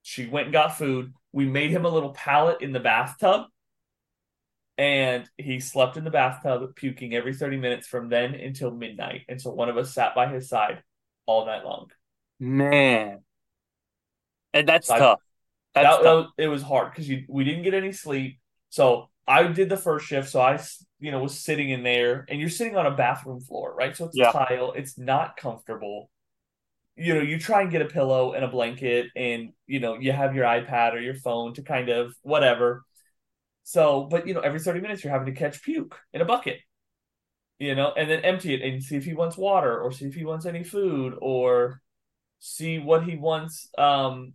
She went and got food. We made him a little pallet in the bathtub. And he slept in the bathtub, puking every 30 minutes from then until midnight. And so one of us sat by his side all night long. Man. And that's I- tough. That's That, tough. it was hard because we didn't get any sleep. So I did the first shift. So I, you know, was sitting in there, and you're sitting on a bathroom floor, right? So it's Yeah. tile. It's not comfortable. You know, you try and get a pillow and a blanket, and you know, you have your iPad or your phone to kind of whatever. So, but you know, every 30 minutes you're having to catch puke in a bucket, you know, and then empty it and see if he wants water or see if he wants any food or see what he wants um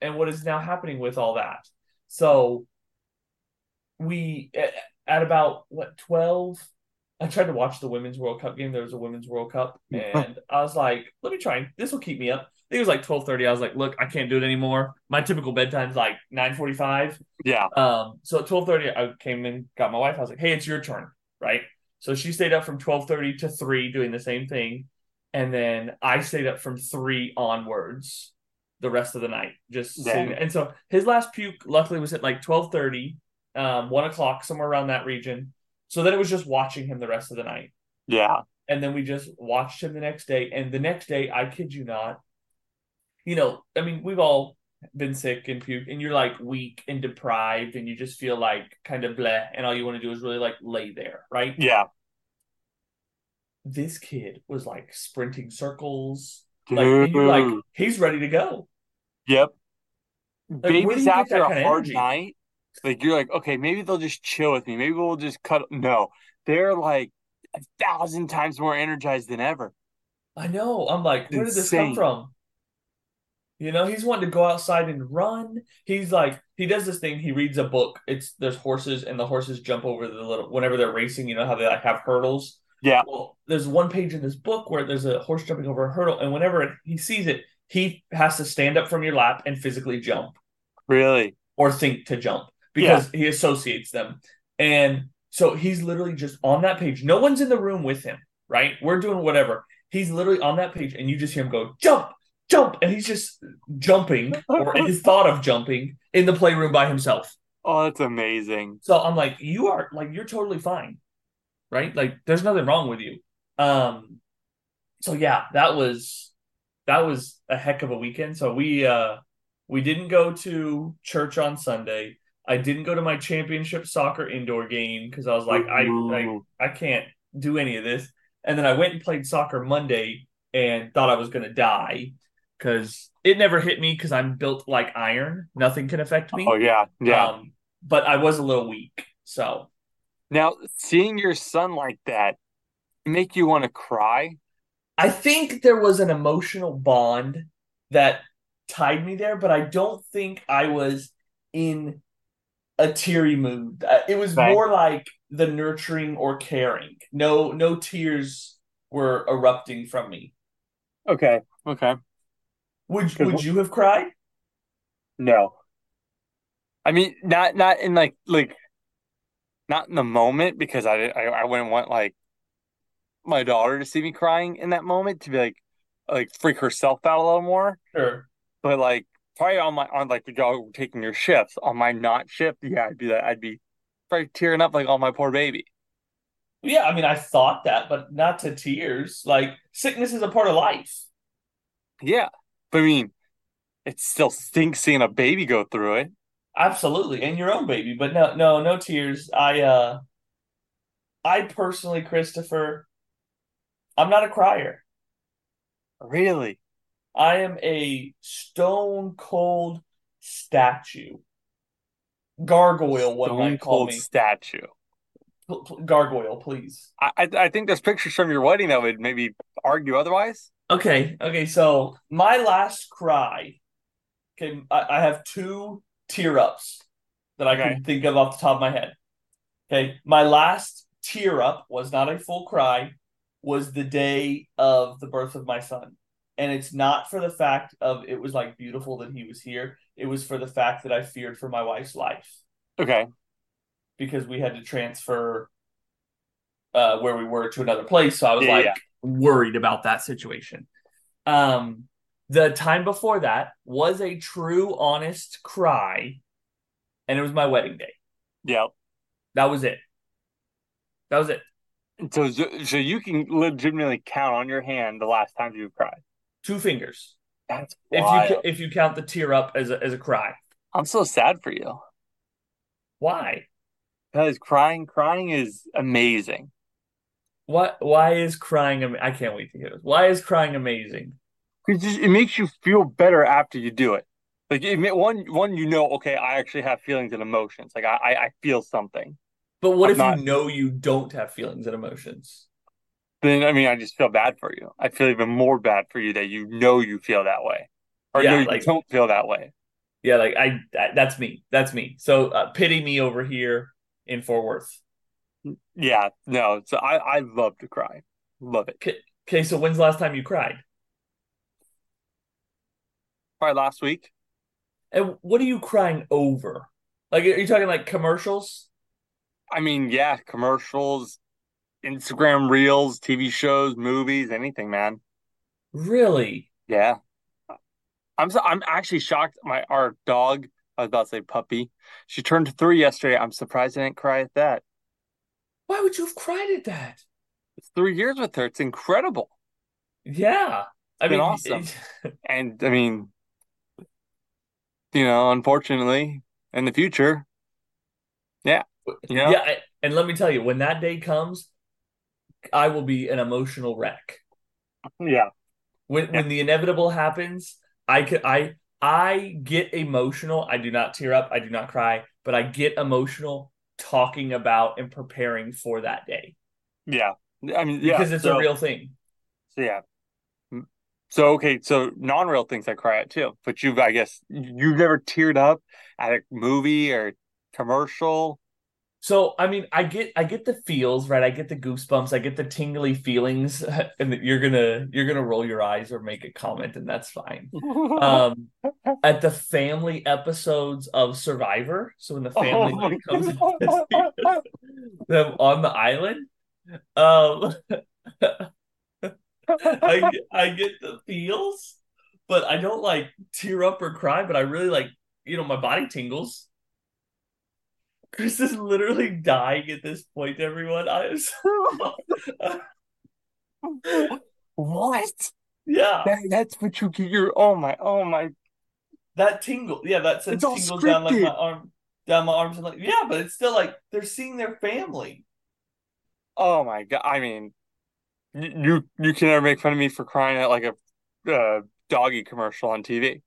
and what is now happening with all that. So we at- about what 12 I tried to watch the women's World Cup game. There was a women's World Cup and I was like, let me try. and- This will keep me up. Think it was like 12:30. I was like, look, I can't do it anymore. My typical bedtime's like 9:45. Yeah. Um, so at twelve thirty, I came in, got my wife. I was like, "Hey, it's your turn, right?" So she stayed up from twelve thirty to three, doing the same thing, and then I stayed up from three onwards the rest of the night, just sitting. And so his last puke, luckily, was at like twelve thirty, um, one o'clock, somewhere around that region. So then it was just watching him the rest of the night, Yeah. and then we just watched him the next day. And the next day, I kid you not, you know, I mean, we've all been sick and puke, and you're like weak and deprived, and you just feel like kind of bleh, and all you want to do is really like lay there, right? Yeah. This kid was like sprinting circles, like, you're like, he's ready to go. Yep. you Babies after a hard energy? night, like you're like, okay, maybe they'll just chill with me. Maybe we'll just cut. No, they're like a thousand times more energized than ever. I know. I'm like, where did this come from? You know, he's wanting to go outside and run. He's like, he does this thing. He reads a book. It's there's horses, and the horses jump over the little whenever they're racing. You know how they like have hurdles. Yeah. Well, there's one page in this book where there's a horse jumping over a hurdle, and whenever he sees it, he has to stand up from your lap and physically jump Really. or think to jump because he associates them. And so he's literally just on that page. No one's in the room with him, right? We're doing whatever. He's literally on that page, and you just hear him go, jump, jump. And he's just jumping or his thought of jumping in the playroom by himself. Oh, that's amazing. So I'm like, you are like, you're totally fine, right? Like, there's nothing wrong with you. Um, so yeah, that was that was a heck of a weekend. So we uh we didn't go to church on Sunday. I didn't go to my championship soccer indoor game because I was like, I like Ooh. I can't do any of this. And then I went and played soccer Monday and thought I was gonna die because it never hit me because I'm built like iron. Nothing can affect me. Oh yeah, yeah. Um, but I was a little weak. So now seeing your son like that make you want to cry. I think there was an emotional bond that tied me there, but I don't think I was in a teary mood. Uh, It was Right. more like the nurturing or caring. No, no tears were erupting from me. Okay. Okay. Would would you have cried? No. I mean, not not in like like not in the moment because I I, I wouldn't want like my daughter to see me crying in that moment to be like like freak herself out a little more. Sure. But like probably on my on like the y'all taking your shifts on my not shift, yeah, I'd be like I'd be probably tearing up like on my poor baby. Yeah, I mean, I thought that, but not to tears. Like sickness is a part of life. Yeah. But I mean, it still stinks seeing a baby go through it. Absolutely, and your own baby, but no, no, no tears. I, uh, I personally, Christopher, I'm not a crier. Really? I am a stone cold statue. Gargoyle, Stone might call me. statue. Pl- gargoyle, please. I, I I think there's pictures from your wedding that would maybe argue otherwise. Okay, okay, so my last cry, okay, I, I have two tear ups that I Okay. can think of off the top of my head. Okay, my last tear up was not a full cry, was the day of the birth of my son. And it's not for the fact of it was like beautiful that he was here. It was for the fact that I feared for my wife's life Okay. because we had to transfer uh, where we were to another place. So I was Yeah, like yeah. Worried about that situation. Um, the time before that was a true, honest cry, and it was my wedding day. Yeah. That was it. That was it. So so you can legitimately count on your hand the last time you've cried. Two fingers. That's If you if you count the tear up as a as a cry. I'm so sad for you Why? because crying crying is amazing. What? Why is crying? Am- I can't wait to hear this. Why is crying amazing? Because it makes you feel better after you do it. Like it, one one you know, okay, I actually have feelings and emotions. Like I I, I feel something. But what I'm if not- you know you don't have feelings and emotions? Then I mean, I just feel bad for you. I feel even more bad for you that you know you feel that way, or Yeah, you like- don't feel that way. Yeah, like I that, that's me. That's me. So uh, pity me over here in Fort Worth. Yeah, no. So I I love to cry, love it. Okay, so when's the last time you cried? Probably last week. And what are you crying over? Like, are you talking like commercials? I mean, yeah, commercials, Instagram reels, TV shows, movies, anything, man. Really? Yeah. I'm so, I'm actually shocked. My our dog, I was about to say puppy, she turned three yesterday. I'm surprised I didn't cry at that. Why would you have cried at that? It's three years with her. It's incredible. Yeah, I been mean, awesome. And I mean, you know, unfortunately, in the future, yeah, you know, yeah. I, and let me tell you, when that day comes, I will be an emotional wreck. yeah, When when the inevitable happens, I could I I get emotional. I do not tear up. I do not cry, but I get emotional talking about and preparing for that day yeah. I mean, yeah. because it's so, a real thing. So yeah. Mm. So okay, so non-real things I cry at too. But you've, I guess, you've never teared up at a movie or commercial. So I mean, I get I get the feels, right? I get the goosebumps, I get the tingly feelings, and you're gonna you're gonna roll your eyes or make a comment, and that's fine. Um, at the family episodes of Survivor, so when the family Oh comes and God. visits them on the island, um, I I get the feels, but I don't like tear up or cry, but I really like you know my body tingles. Chris is literally dying at this point, everyone. I am so... what? yeah, That, that's what you get your. Oh my! Oh my! that tingle. Yeah, that sends tingles down like my arm, down my arms, and like yeah, but it's still like they're seeing their family. Oh my God! I mean, you you, you can never make fun of me for crying at like a uh, doggy commercial on TV.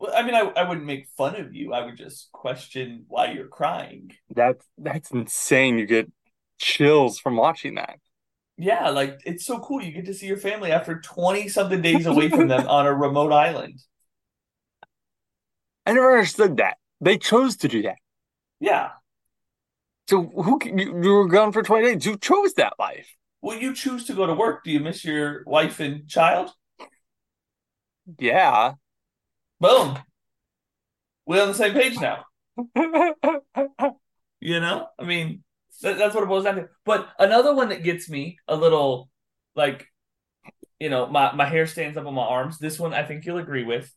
Well, I mean, I, I wouldn't make fun of you. I would just question why you're crying. That's that's insane. You get chills from watching that. Yeah, like it's so cool. You get to see your family after 20 something days away from them on a remote island. I never understood that. They chose to do that. Yeah. So who can, you, you were gone for 20 days? You chose that life. Well, you choose to go to work. Do you miss your wife and child? Yeah. Boom. We're on the same page now. You know, I mean, that, that's what it boils down to. But another one that gets me a little, like, you know, my my hair stands up on my arms. This one I think you'll agree with.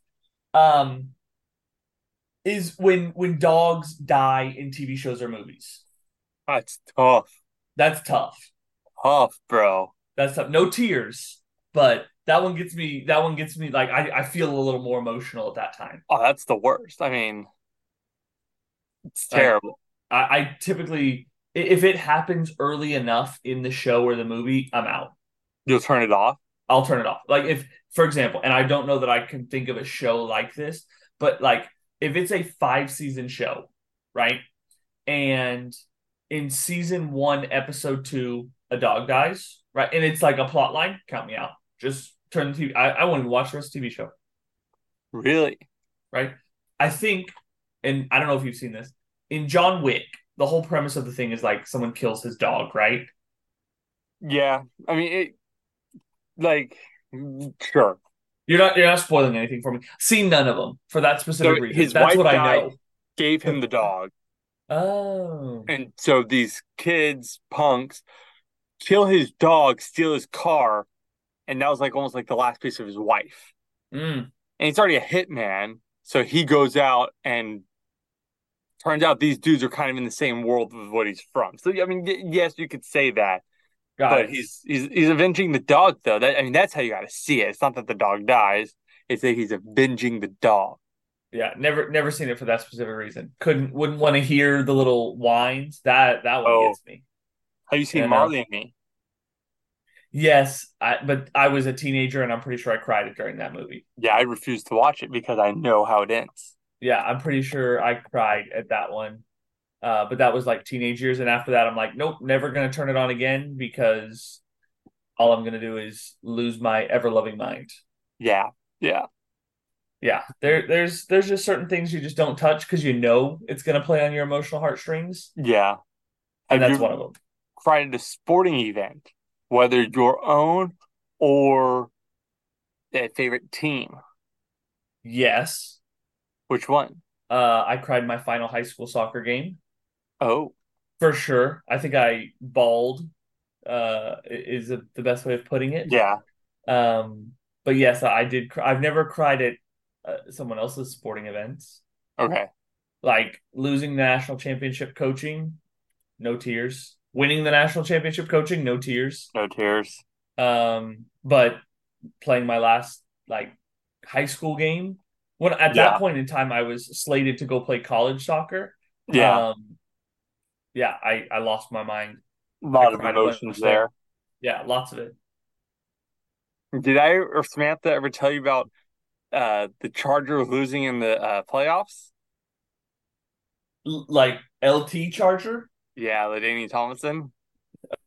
Um, is when when dogs die in TV shows or movies. That's tough. That's tough. Tough, bro. That's tough. No tears, but that one gets me. That one gets me. Like I, I feel a little more emotional at that time. Oh, that's the worst. I mean, it's terrible. I, I typically, if it happens early enough in the show or the movie, I'm out. You'll turn it off. I'll turn it off. Like if, for example, and I don't know that I can think of a show like this, but like if it's a five season show, right? And in season one, episode two, a dog dies, right? And it's like a plot line, count me out. Just turn the TV. I, I won't even watch the rest of the TV show, Really? right? I think, and I don't know if you've seen this, in John Wick, the whole premise of the thing is like someone kills his dog, right? Yeah. I mean, it, like, sure. You're not you're not spoiling anything for me. Seen none of them for that specific So reason. his That's wife what I know. Gave him the dog. Oh. And so these kids, punks, kill his dog, steal his car, and that was like almost like the last piece of his wife. Mm. And he's already a hitman, so he goes out and turns out these dudes are kind of in the same world with what he's from. So I mean, y- yes, you could say that, Got but it. he's he's he's avenging the dog though. That I mean, that's how you got to see it. It's not that the dog dies; it's that he's avenging the dog. yeah, never never seen it for that specific reason. Couldn't wouldn't want to hear the little whines. That that one Oh. gets me. Have you seen Yeah, no. Marley and Me? Yes, I, but I was a teenager and I'm pretty sure I cried during that movie. Yeah, I refuse to watch it because I know how it ends. Yeah, I'm pretty sure I cried at that one. Uh, but that was like teenage years, and after that, I'm like, nope, never gonna turn it on again because all I'm gonna do is lose my ever loving mind. Yeah, yeah, Yeah, there, there's, there's just certain things you just don't touch because you know it's gonna play on your emotional heartstrings, yeah. and Have that's one of them. cried at a sporting event, whether your own or a favorite team? Yes, Which one? uh, I cried my final high school soccer game Oh, for sure. I think I bawled. Uh, is the the best way of putting it. yeah. Um, but yes, I did. Cry. I've never cried at uh, someone else's sporting events, Okay. like losing the national championship coaching, no tears. Winning the national championship coaching, no tears. No tears. Um, but playing my last like high school game when at Yeah. that point in time I was slated to go play college soccer. Yeah. Um, yeah, I I lost my mind. a lot of cried a bunch emotions there. there. Yeah, lots of it. Did I or Samantha ever tell you about uh the Chargers losing in the uh playoffs? L- like LT Charger. Yeah, Ladainian Tomlinson.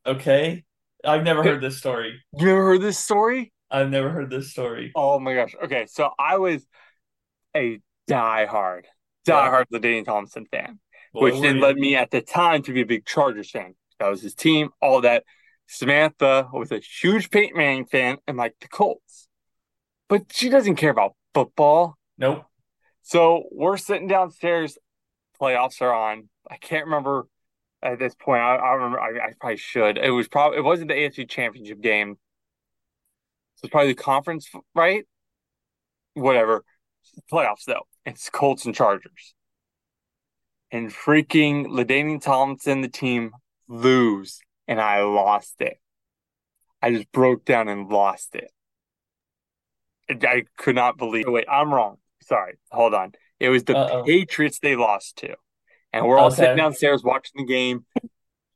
Okay, I've never heard this story. You ever heard this story? I've never heard this story. Oh my gosh. Okay, so I was a diehard, Yeah. diehard Ladainian Tomlinson fan. Boy, which then led me at the time to be a big Chargers fan. That was his team, all that. Samantha was a huge Peyton Manning fan and like the Colts. But she doesn't care about football. Nope. So we're sitting downstairs, playoffs are on. I can't remember at this point. I, I remember I, I probably should. It was probably it wasn't the AFC championship game. So it's probably the conference, right? Whatever. Playoffs though. It's Colts and Chargers and freaking Ladainian Tomlinson, the team, lose, and I lost it. I just broke down and lost it. I could not believe. Wait, I'm wrong. Sorry, hold on. It was the Uh-oh. Patriots they lost to, and we're all Okay. sitting downstairs watching the game.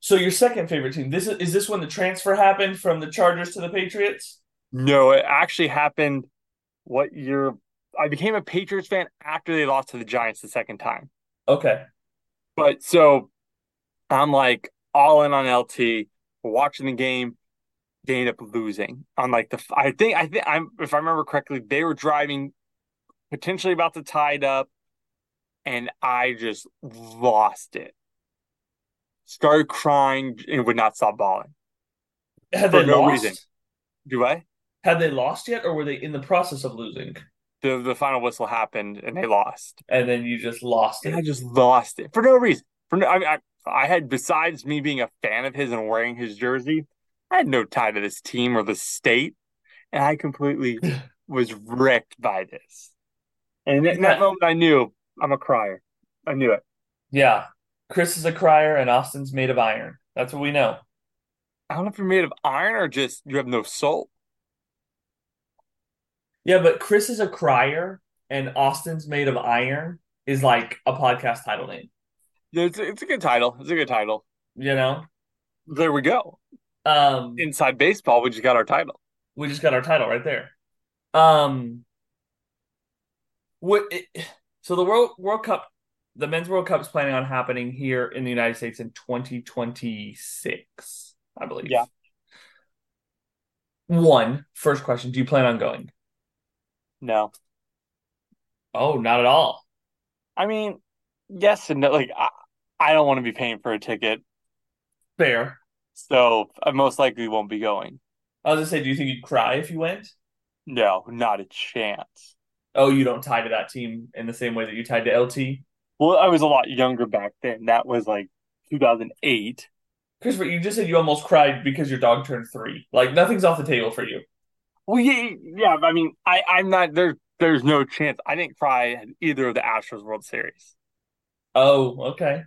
So your second favorite team. This is is this when the transfer happened from the Chargers to the Patriots? No, it actually happened. What year? I became a Patriots fan after they lost to the Giants the second time. Okay. But so I'm like all in on LT, watching the game. they end up losing on like the. I think I think I'm if I remember correctly, they were driving potentially about to tie it up, and I just lost it. Started crying and would not stop bawling. Had For no lost? reason. Do I? Had they lost yet, or were they in the process of losing? The the final whistle happened and they lost. And then you just lost And it. I just lost it for no reason. For no, I mean, I, I had besides me being a fan of his and wearing his jersey, I had no tie to this team or the state, and I completely was wrecked by this. And in that moment, I knew I'm a crier. I knew it. Yeah. Chris is a crier, and Austin's made of iron. That's what we know. I don't know if you're made of iron or just you have no soul. Yeah, but Chris is a crier, and Austin's made of iron is like a podcast title name. Yeah, It's, it's a good title. It's a good title. You know? There we go. Um, Inside baseball, we just got our title. we just got our title right there. Um, what? It, so the World World Cup, the Men's World Cup is planning on happening here in the United States in 2026, I believe. Yeah. One first question: Do you plan on going? No, Oh, not at all. I mean, yes and no. Like I, I don't want to be paying for a ticket, Fair. so I most likely won't be going. I was gonna say, do you think you'd cry if you went? No, not a chance. Oh, you don't tie to that team in the same way that you tied to LT. Well, I was a lot younger back then. That was like 2008. Christopher, you just said you almost cried because your dog turned three. Like nothing's off the table for you. Well, yeah, yeah. I mean, I, I'm not there. There's no chance. I didn't cry at either of the Astros World Series. Oh, okay.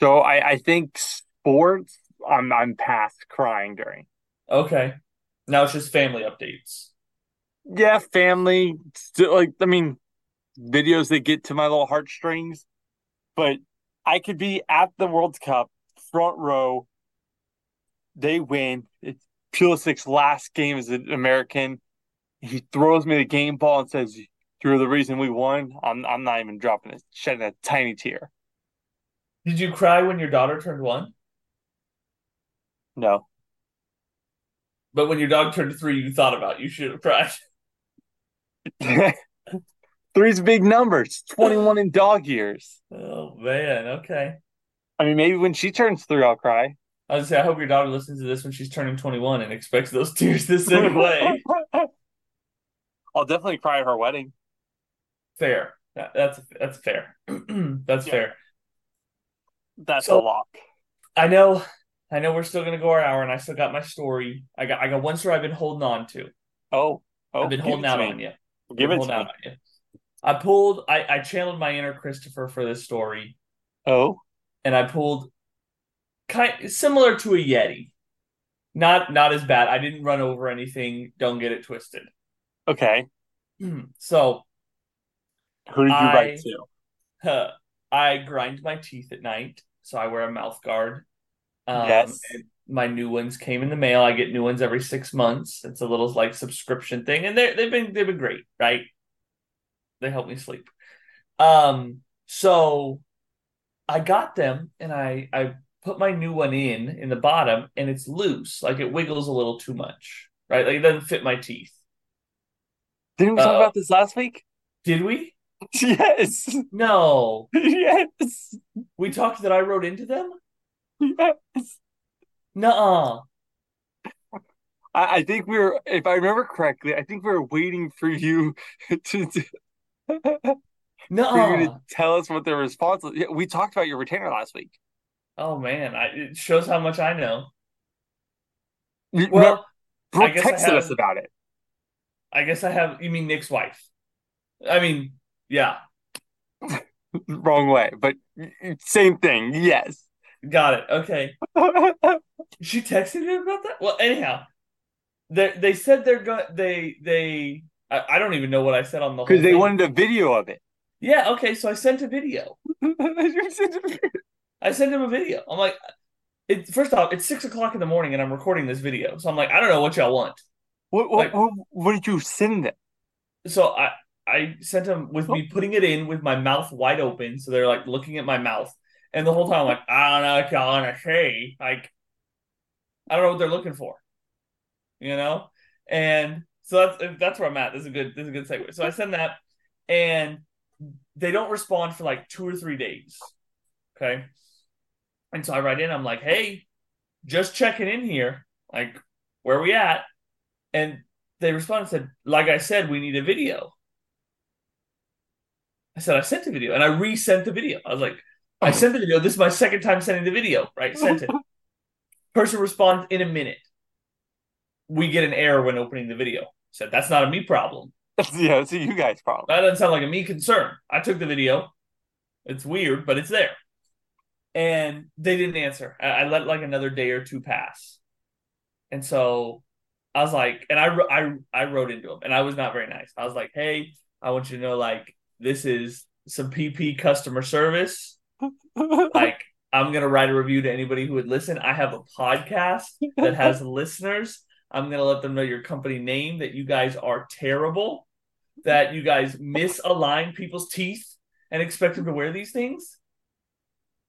So I, I think sports. I'm, I'm past crying during. Okay. Now it's just family updates. Yeah, family. Still, like I mean, videos that get to my little heartstrings. But I could be at the World Cup, front row. They win. It's Pulisic's last game as an American. He throws me the game ball and says, "You're the reason we won." I'm I'm not even dropping it, shedding a tiny tear. Did you cry when your daughter turned one? No, But when your dog turned three, you thought about you should have cried. three's big number. It's 21 in dog years. Oh man, okay. I mean, maybe when she turns three, I'll cry. I was say I hope your daughter listens to this when she's turning 21 and expects those tears the same way. I'll definitely cry at her wedding. Fair. That, that's that's fair. that's Yeah. fair. That's So- a lock. I know I know we're still gonna go our hour and I still got my story. I got I got one story I've been holding on to. Oh, oh, I've been holding out me. on you. Give it to me. out on you. I pulled I, I channeled my inner Christopher for this story Oh, and I pulled kind similar to a Yeti. Not not as bad. I didn't run over anything. Don't get it twisted. okay. So Who did you I- write to? huh, I grind my teeth at night, so I wear a mouth guard. Um, Yes. My new ones came in the mail. I get new ones every six months. It's a little like subscription thing, and they they've been they've been great, right? They help me sleep. Um, so I got them, and I I put my new one in in the bottom, and it's loose, like it wiggles a little too much, right? Like it doesn't fit my teeth. Didn't we talk Uh, about this last week? Did we? Yes. No, yes. we talked that I wrote into them. Yes. Nuh-uh. I, I think we were, if I remember correctly, I think we were waiting for you to, to you to tell us what the response was. Yeah, we talked about your retainer last week. Oh man, I, it shows how much I know. Well, Brooke I guess I texted have- us about it. I guess I have. You mean Nick's wife? I mean, yeah, Wrong way, but same thing. Yes. got it. Okay, she texted you about that. Well, anyhow, they they said they're going. They they. I, I don't even know what I said on the Because they thing. wanted a video of it. Yeah. Okay. So I sent a video. You sent a video. I sent him a video. I'm like, it, first off, it's six o'clock in the morning and I'm recording this video. So I'm like, I don't know what y'all want. What, what, Like- what, what did you send them? So I I sent them with me oh. putting it in with my mouth wide open, so they're like looking at my mouth, and the whole time I'm like, I don't know what y'all wanna say. Like, I don't know what they're looking for. you know? And so that's that's where I'm at. This is a good this is a good segue. So I send that and they don't respond for like two or three days. Okay. And so I write in, I'm like, hey, just checking in here. Like, where we at? And they responded and said, like I said, we need a video. I said, I sent a video and I resent the video. I was like, I oh. sent the video. This is my second time sending the video, right? Sent it. Person responds in a minute. We get an error when opening the video. Said, that's not a me problem. yeah, it's a you guys problem. That doesn't sound like a me concern. I took the video. It's weird, but it's there. And they didn't answer. I, I let like another day or two pass. And so I was like, and I, I, I wrote into him and I was not very nice. I was like, hey, I want you to know, like, this is some PP customer service. like, I'm going to write a review to anybody who would listen. I have a podcast that has listeners. I'm going to let them know your company name, that you guys are terrible, that you guys misalign people's teeth and expect them to wear these things.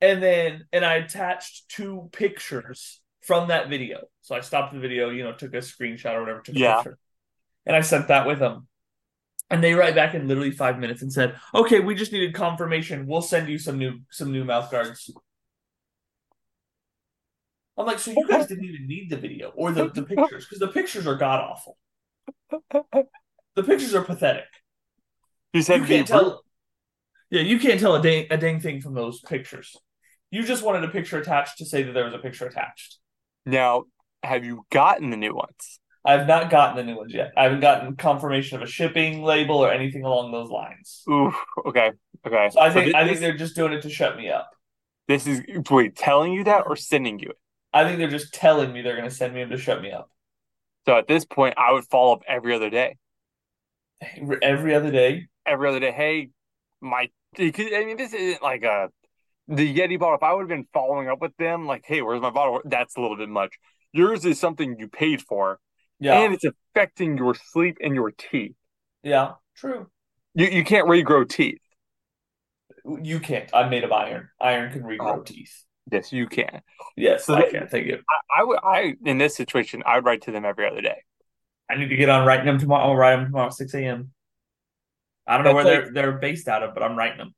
And then, and I attached two pictures from that video. So I stopped the video, you know, took a screenshot or whatever, took a Yeah. picture. And I sent that with them. And they write back in literally five minutes and said, Okay, we just needed confirmation. We'll send you some new some new mouth guards. I'm like, so you guys didn't even need the video or the, the pictures, because the pictures are god awful. The pictures are pathetic. You said You can't tell Yeah, you can't tell a dang a dang thing from those pictures. You just wanted a picture attached to say that there was a picture attached. Now, have you gotten the new ones? I've not gotten the new ones yet. I haven't gotten confirmation of a shipping label or anything along those lines. Ooh, okay, okay. So I So think I think they're just doing it to shut me up. this is wait, telling you that or sending you it? I think they're just telling me they're going to send me them to shut me up So at this point, I would follow up every other day. every other day. Every other day, hey, my, I mean, this isn't like a the Yeti bottle. If I would have been following up with them, like, hey, where's my bottle? That's a little bit much. Yours is something you paid for, Yeah, and it's affecting your sleep and your teeth. yeah, true. You you can't regrow teeth. You can't. I'm made of iron. Iron can regrow Oh. teeth. Yes, you can. Yes, So I that- can. Thank you. I, I would I in this situation, I would write to them every other day. I need to get on writing them tomorrow. I'll write them tomorrow at six a.m. I don't know where like- they're they're based out of, but I'm writing them.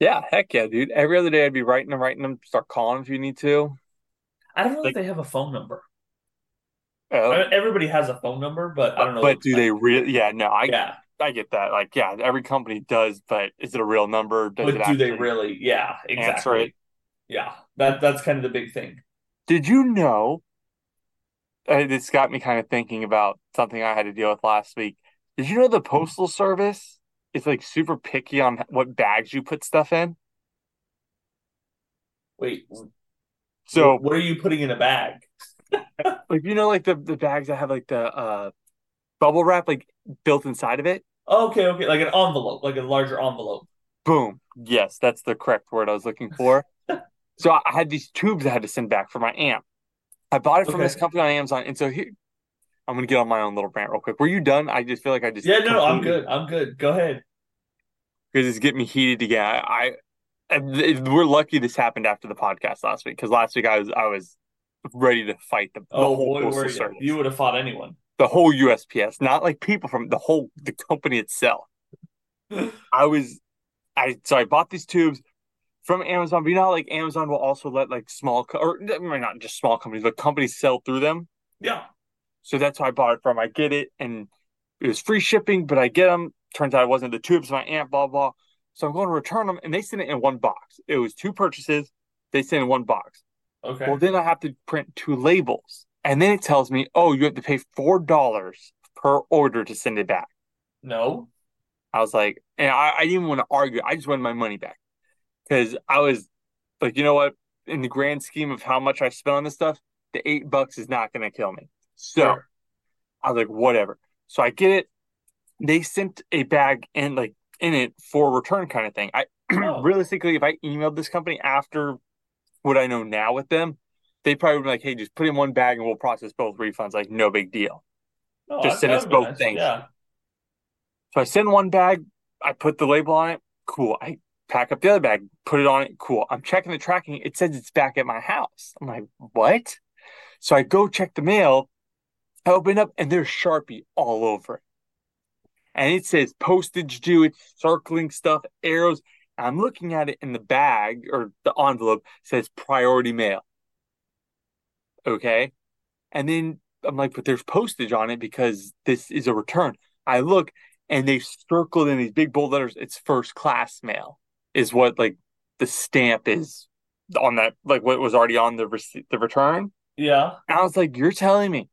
Yeah, heck yeah, dude. Every other day I'd be writing them, writing them, start calling if you need to. I don't know Like- if they have a phone number. Uh, I mean, everybody has a phone number, but I don't know. but do they really? Yeah, no, I Yeah, I get that. Like, yeah, every company does, but is it a real number? Does but it do they really? Yeah, answer exactly. Yeah, that that's kind of the big thing. Did you know? Uh, this got me kind of thinking about something I had to deal with last week. Did you know the postal service is like super picky on what bags you put stuff in? Wait, So, what are you putting in a bag? like, you know, like the the bags that have like the uh bubble wrap like built inside of it. Okay, okay, like an envelope, like a larger envelope. Boom. Yes, that's the correct word I was looking for. So I had these tubes I had to send back for my amp. I bought it from Okay. this company on Amazon, and so here I'm gonna get on my own little rant real quick. Were you done? I just feel like I just Yeah, no, I'm good. I'm good. Go ahead. because it's getting me heated again. I, I we're lucky this happened after the podcast last week because last week I was I was ready to fight the, the Oh, whole boy, postal you? service, You would have fought anyone. the whole USPS, not like people from the whole the company itself. I was, I so I bought these tubes from Amazon. But you know, how, like Amazon will also let like small co- or not just small companies, but companies sell through them. Yeah. So that's who I bought it from. I get it, and it was free shipping, but I get them. Turns out it wasn't the tubes. My aunt, blah blah. So I'm going to return them, and they send it in one box. It was two purchases. They send in one box. Okay. Well, then I have to print two labels, and then it tells me, oh, you have to pay four dollars per order to send it back. no. I was like, and I, I didn't even want to argue. I just wanted my money back because I was like, you know what? In the grand scheme of how much I spent on this stuff, the eight bucks is not going to kill me. So Sure. I was like, whatever. So I get it. They sent a bag and like in it for return kind of thing. I Oh. realistically, if I emailed this company after what I know now with them, they probably would be like, hey, just put in one bag and we'll process both refunds. Like, no big deal. No, Just send us both nice. things. Yeah. So I send one bag, I put the label on it. Cool. I pack up the other bag, put it on it. Cool. I'm checking the tracking. It says it's back at my house. I'm like, what? So I go check the mail I open up and there's Sharpie all over it. And it says postage due, it's circling stuff, arrows. I'm looking at it in the bag or the envelope says priority mail. Okay. And then I'm like, but there's postage on it because this is a return. I look and they've circled in these big bold letters, it's first class mail, is what like the stamp is on that, like what was already on the receipt, the return. Yeah. And I was like, you're telling me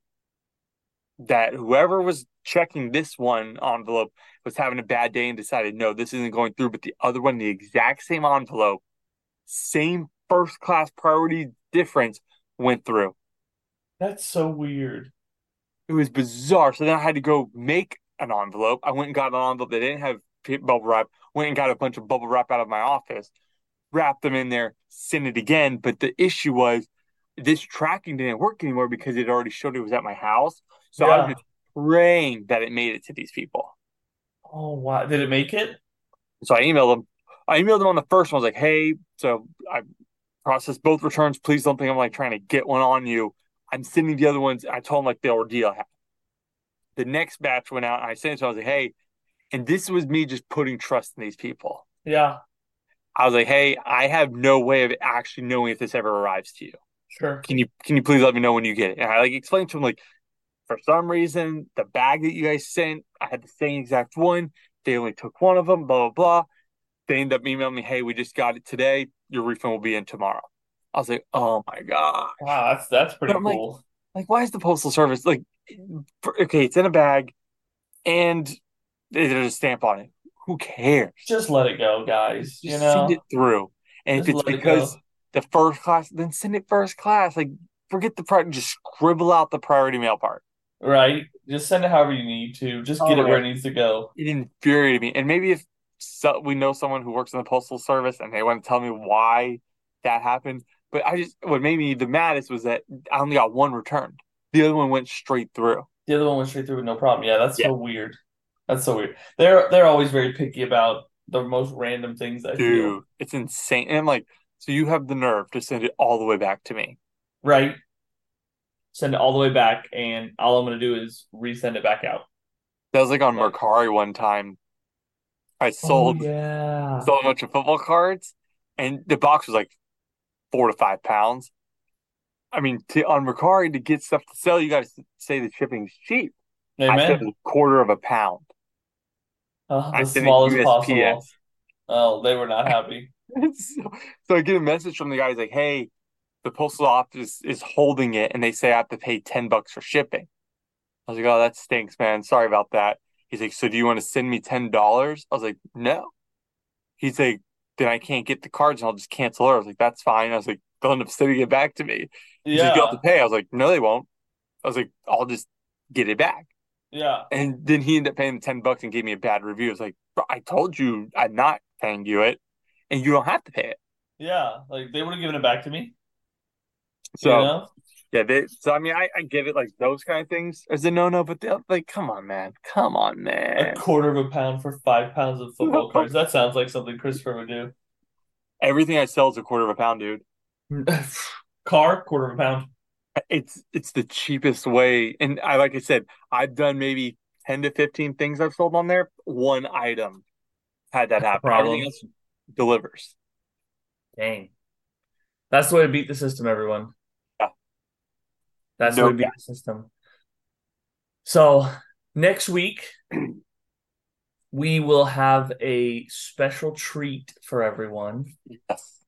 that whoever was checking this one envelope was having a bad day and decided, no, this isn't going through, but the other one, the exact same envelope, same first class priority difference went through. That's so weird. It was bizarre. So then I had to go make an envelope. I went and got an envelope that didn't have bubble wrap. Went and got a bunch of bubble wrap out of my office, wrapped them in there, sent it again. But the issue was this tracking didn't work anymore because it already showed it was at my house. So I was just praying that it made it to these people. Oh wow. Did it make it? So I emailed them. I emailed them on the first one. I was like, hey, so I processed both returns. Please don't think I'm like trying to get one on you. I'm sending the other ones. I told them like the ordeal happened. The next batch went out and I sent it them. I was like, hey, and this was me just putting trust in these people. Yeah. I was like, hey, I have no way of actually knowing if this ever arrives to you. Sure. Can you can you please let me know when you get it? And I like explained to them like for some reason the bag that you guys sent, I had the same exact one. They only took one of them, blah blah blah. They end up emailing me, hey, we just got it today. Your refund will be in tomorrow. I was like, oh my god. Wow, that's that's pretty I'm like- cool. Like, why is the postal service like for, okay, it's in a bag and there's a stamp on it. Who cares? Just let it go, guys. Just you know, send it through. And Just if it's let it because the first class, then send it first class. Like, forget the priority. Just scribble out the priority mail part. right? Just send it however you need to. Just get it where it needs to go. It infuriated me. And maybe if so, we know someone who works in the postal service and they want to tell me why that happened, but I just what made me the maddest was that I only got one returned. The other one went straight through. The other one went straight through with no problem. Yeah, that's Yeah. so weird. That's so weird. They're they're always very picky about the most random things. I feel Dude, it's insane. And I'm like, so you have the nerve to send it all the way back to me. right. Send it all the way back, and all I'm gonna do is resend it back out. That was like on. Mercari one time. I oh, sold Oh, yeah. sold a bunch of football cards, and the box was like four to five pounds. I mean, to, on Mercari to get stuff to sell, you got to say the shipping's cheap. I said Amen. it was a quarter of a pound. Uh, I the smallest USPS. possible. Oh, they were not happy. so, so I get a message from the guy. He's like, "Hey, the postal office is holding it, and they say I have to pay ten bucks for shipping." I was like, "Oh, that stinks, man. Sorry about that." He's like, "So do you want to send me ten dollars?" I was like, "No." He's like, "Then I can't get the cards, and I'll just cancel it." I was like, "That's fine." I was like, "They'll end up sending it back to me." He's like, "You'll have to pay." I was like, "No, they won't." I was like, "I'll just get it back." Yeah, And then he ended up paying ten bucks and gave me a bad review. It's like, I told you I'm not paying you it, and you don't have to pay it." yeah. Like they would have given it back to me. So. you know? Yeah, they, so I mean, I, I get it, like those kind of things as a no no, but they're like, come on, man, come on, man. A quarter of a pound for five pounds of football cards. That sounds like something Christopher would do. Everything I sell is a quarter of a pound, dude. Car, quarter of a pound. It's it's the cheapest way, and I like I said, I've done maybe ten to fifteen things I've sold on there. One item had that happen. Problem. Everything else delivers. Dang. That's the way to beat the system, everyone. Yeah. That's No the way to beat the system. So next week we will have a special treat for everyone. Yes,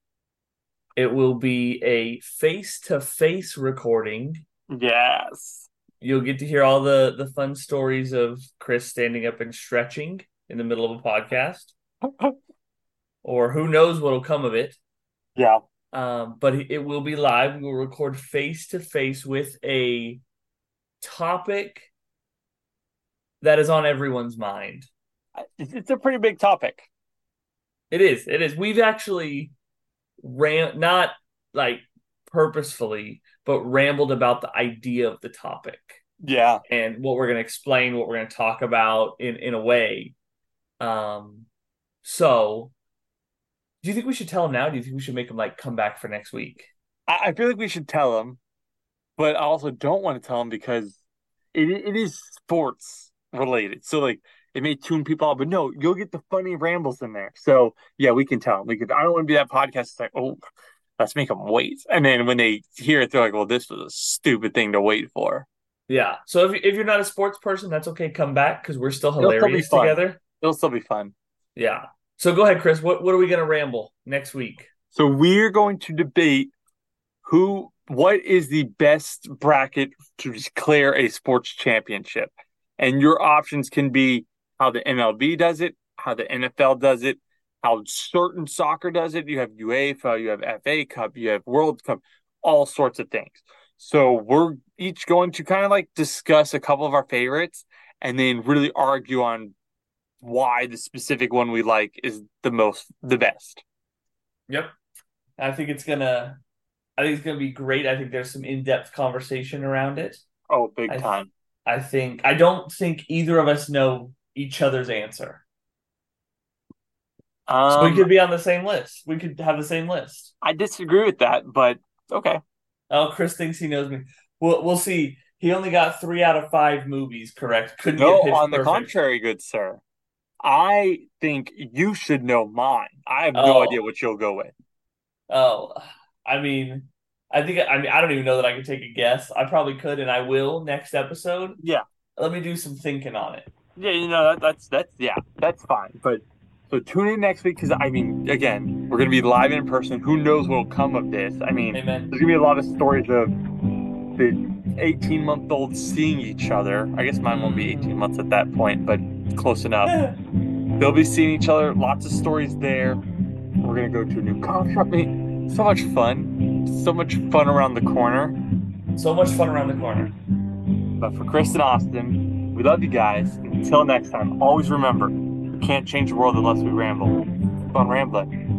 It will be a face-to-face recording. yes. You'll get to hear all the the fun stories of Chris standing up and stretching in the middle of a podcast, or who knows what'll come of it. yeah. Um, but it will be live. We will record face to face with a topic that is on everyone's mind. It's a pretty big topic. It is. It is. We've actually ran not like purposefully, but rambled about the idea of the topic Yeah, and what we're going to explain, what we're going to talk about in in a way. Um, so do you think we should tell him now? Do you think we should make him like come back for next week? I, I feel like we should tell him, but I also don't want to tell him because it it is sports related. So like it may tune people out, but no, you'll get the funny rambles in there. So yeah, we can tell. We could. I don't want to be that podcast. It's like, oh, let's make them wait. And then when they hear it, they're like, well, this was a stupid thing to wait for. Yeah. So if if you're not a sports person, that's okay. Come back because we're still It'll still hilarious together. It'll still be fun. Yeah. So go ahead, Chris. What what are we gonna ramble next week? So we're going to debate who, what is the best bracket to declare a sports championship, and your options can be how the MLB does it, how the NFL does it, how certain soccer does it. You have UEFA, you have FA Cup, you have World Cup, all sorts of things. So we're each going to kind of like discuss a couple of our favorites and then really argue on why the specific one we like is the most the best. Yep. I think it's gonna I think it's gonna be great. I think there's some in-depth conversation around it. Oh, big I- time. I think I don't think either of us know each other's answer. So Um, we could be on the same list. We could have the same list. I disagree with that, but okay. Oh, Chris thinks he knows me. We'll we'll see. He only got three out of five movies correct. Couldn't No, on the contrary, good sir. I think you should know mine. I have Oh. no idea what you'll go with. Oh, I mean, I think I mean I don't even know that I could take a guess. I probably could, and I will next episode. Yeah. Let me do some thinking on it. Yeah, you know that, that's that's yeah, that's fine. But so tune in next week because I mean, again, we're gonna be live in person. Who knows what'll come of this? I mean, Amen. there's gonna be a lot of stories of the 18 month olds seeing each other. I guess mine won't be 18 months at that point, but close enough. They'll be seeing each other. Lots of stories there. We're gonna go to a new coffee shop. I mean, so much fun. So much fun around the corner. so much fun around the corner. But for Chris and Austin, we love you guys. Until next time, always remember, we can't change the world unless we ramble. Keep on rambling.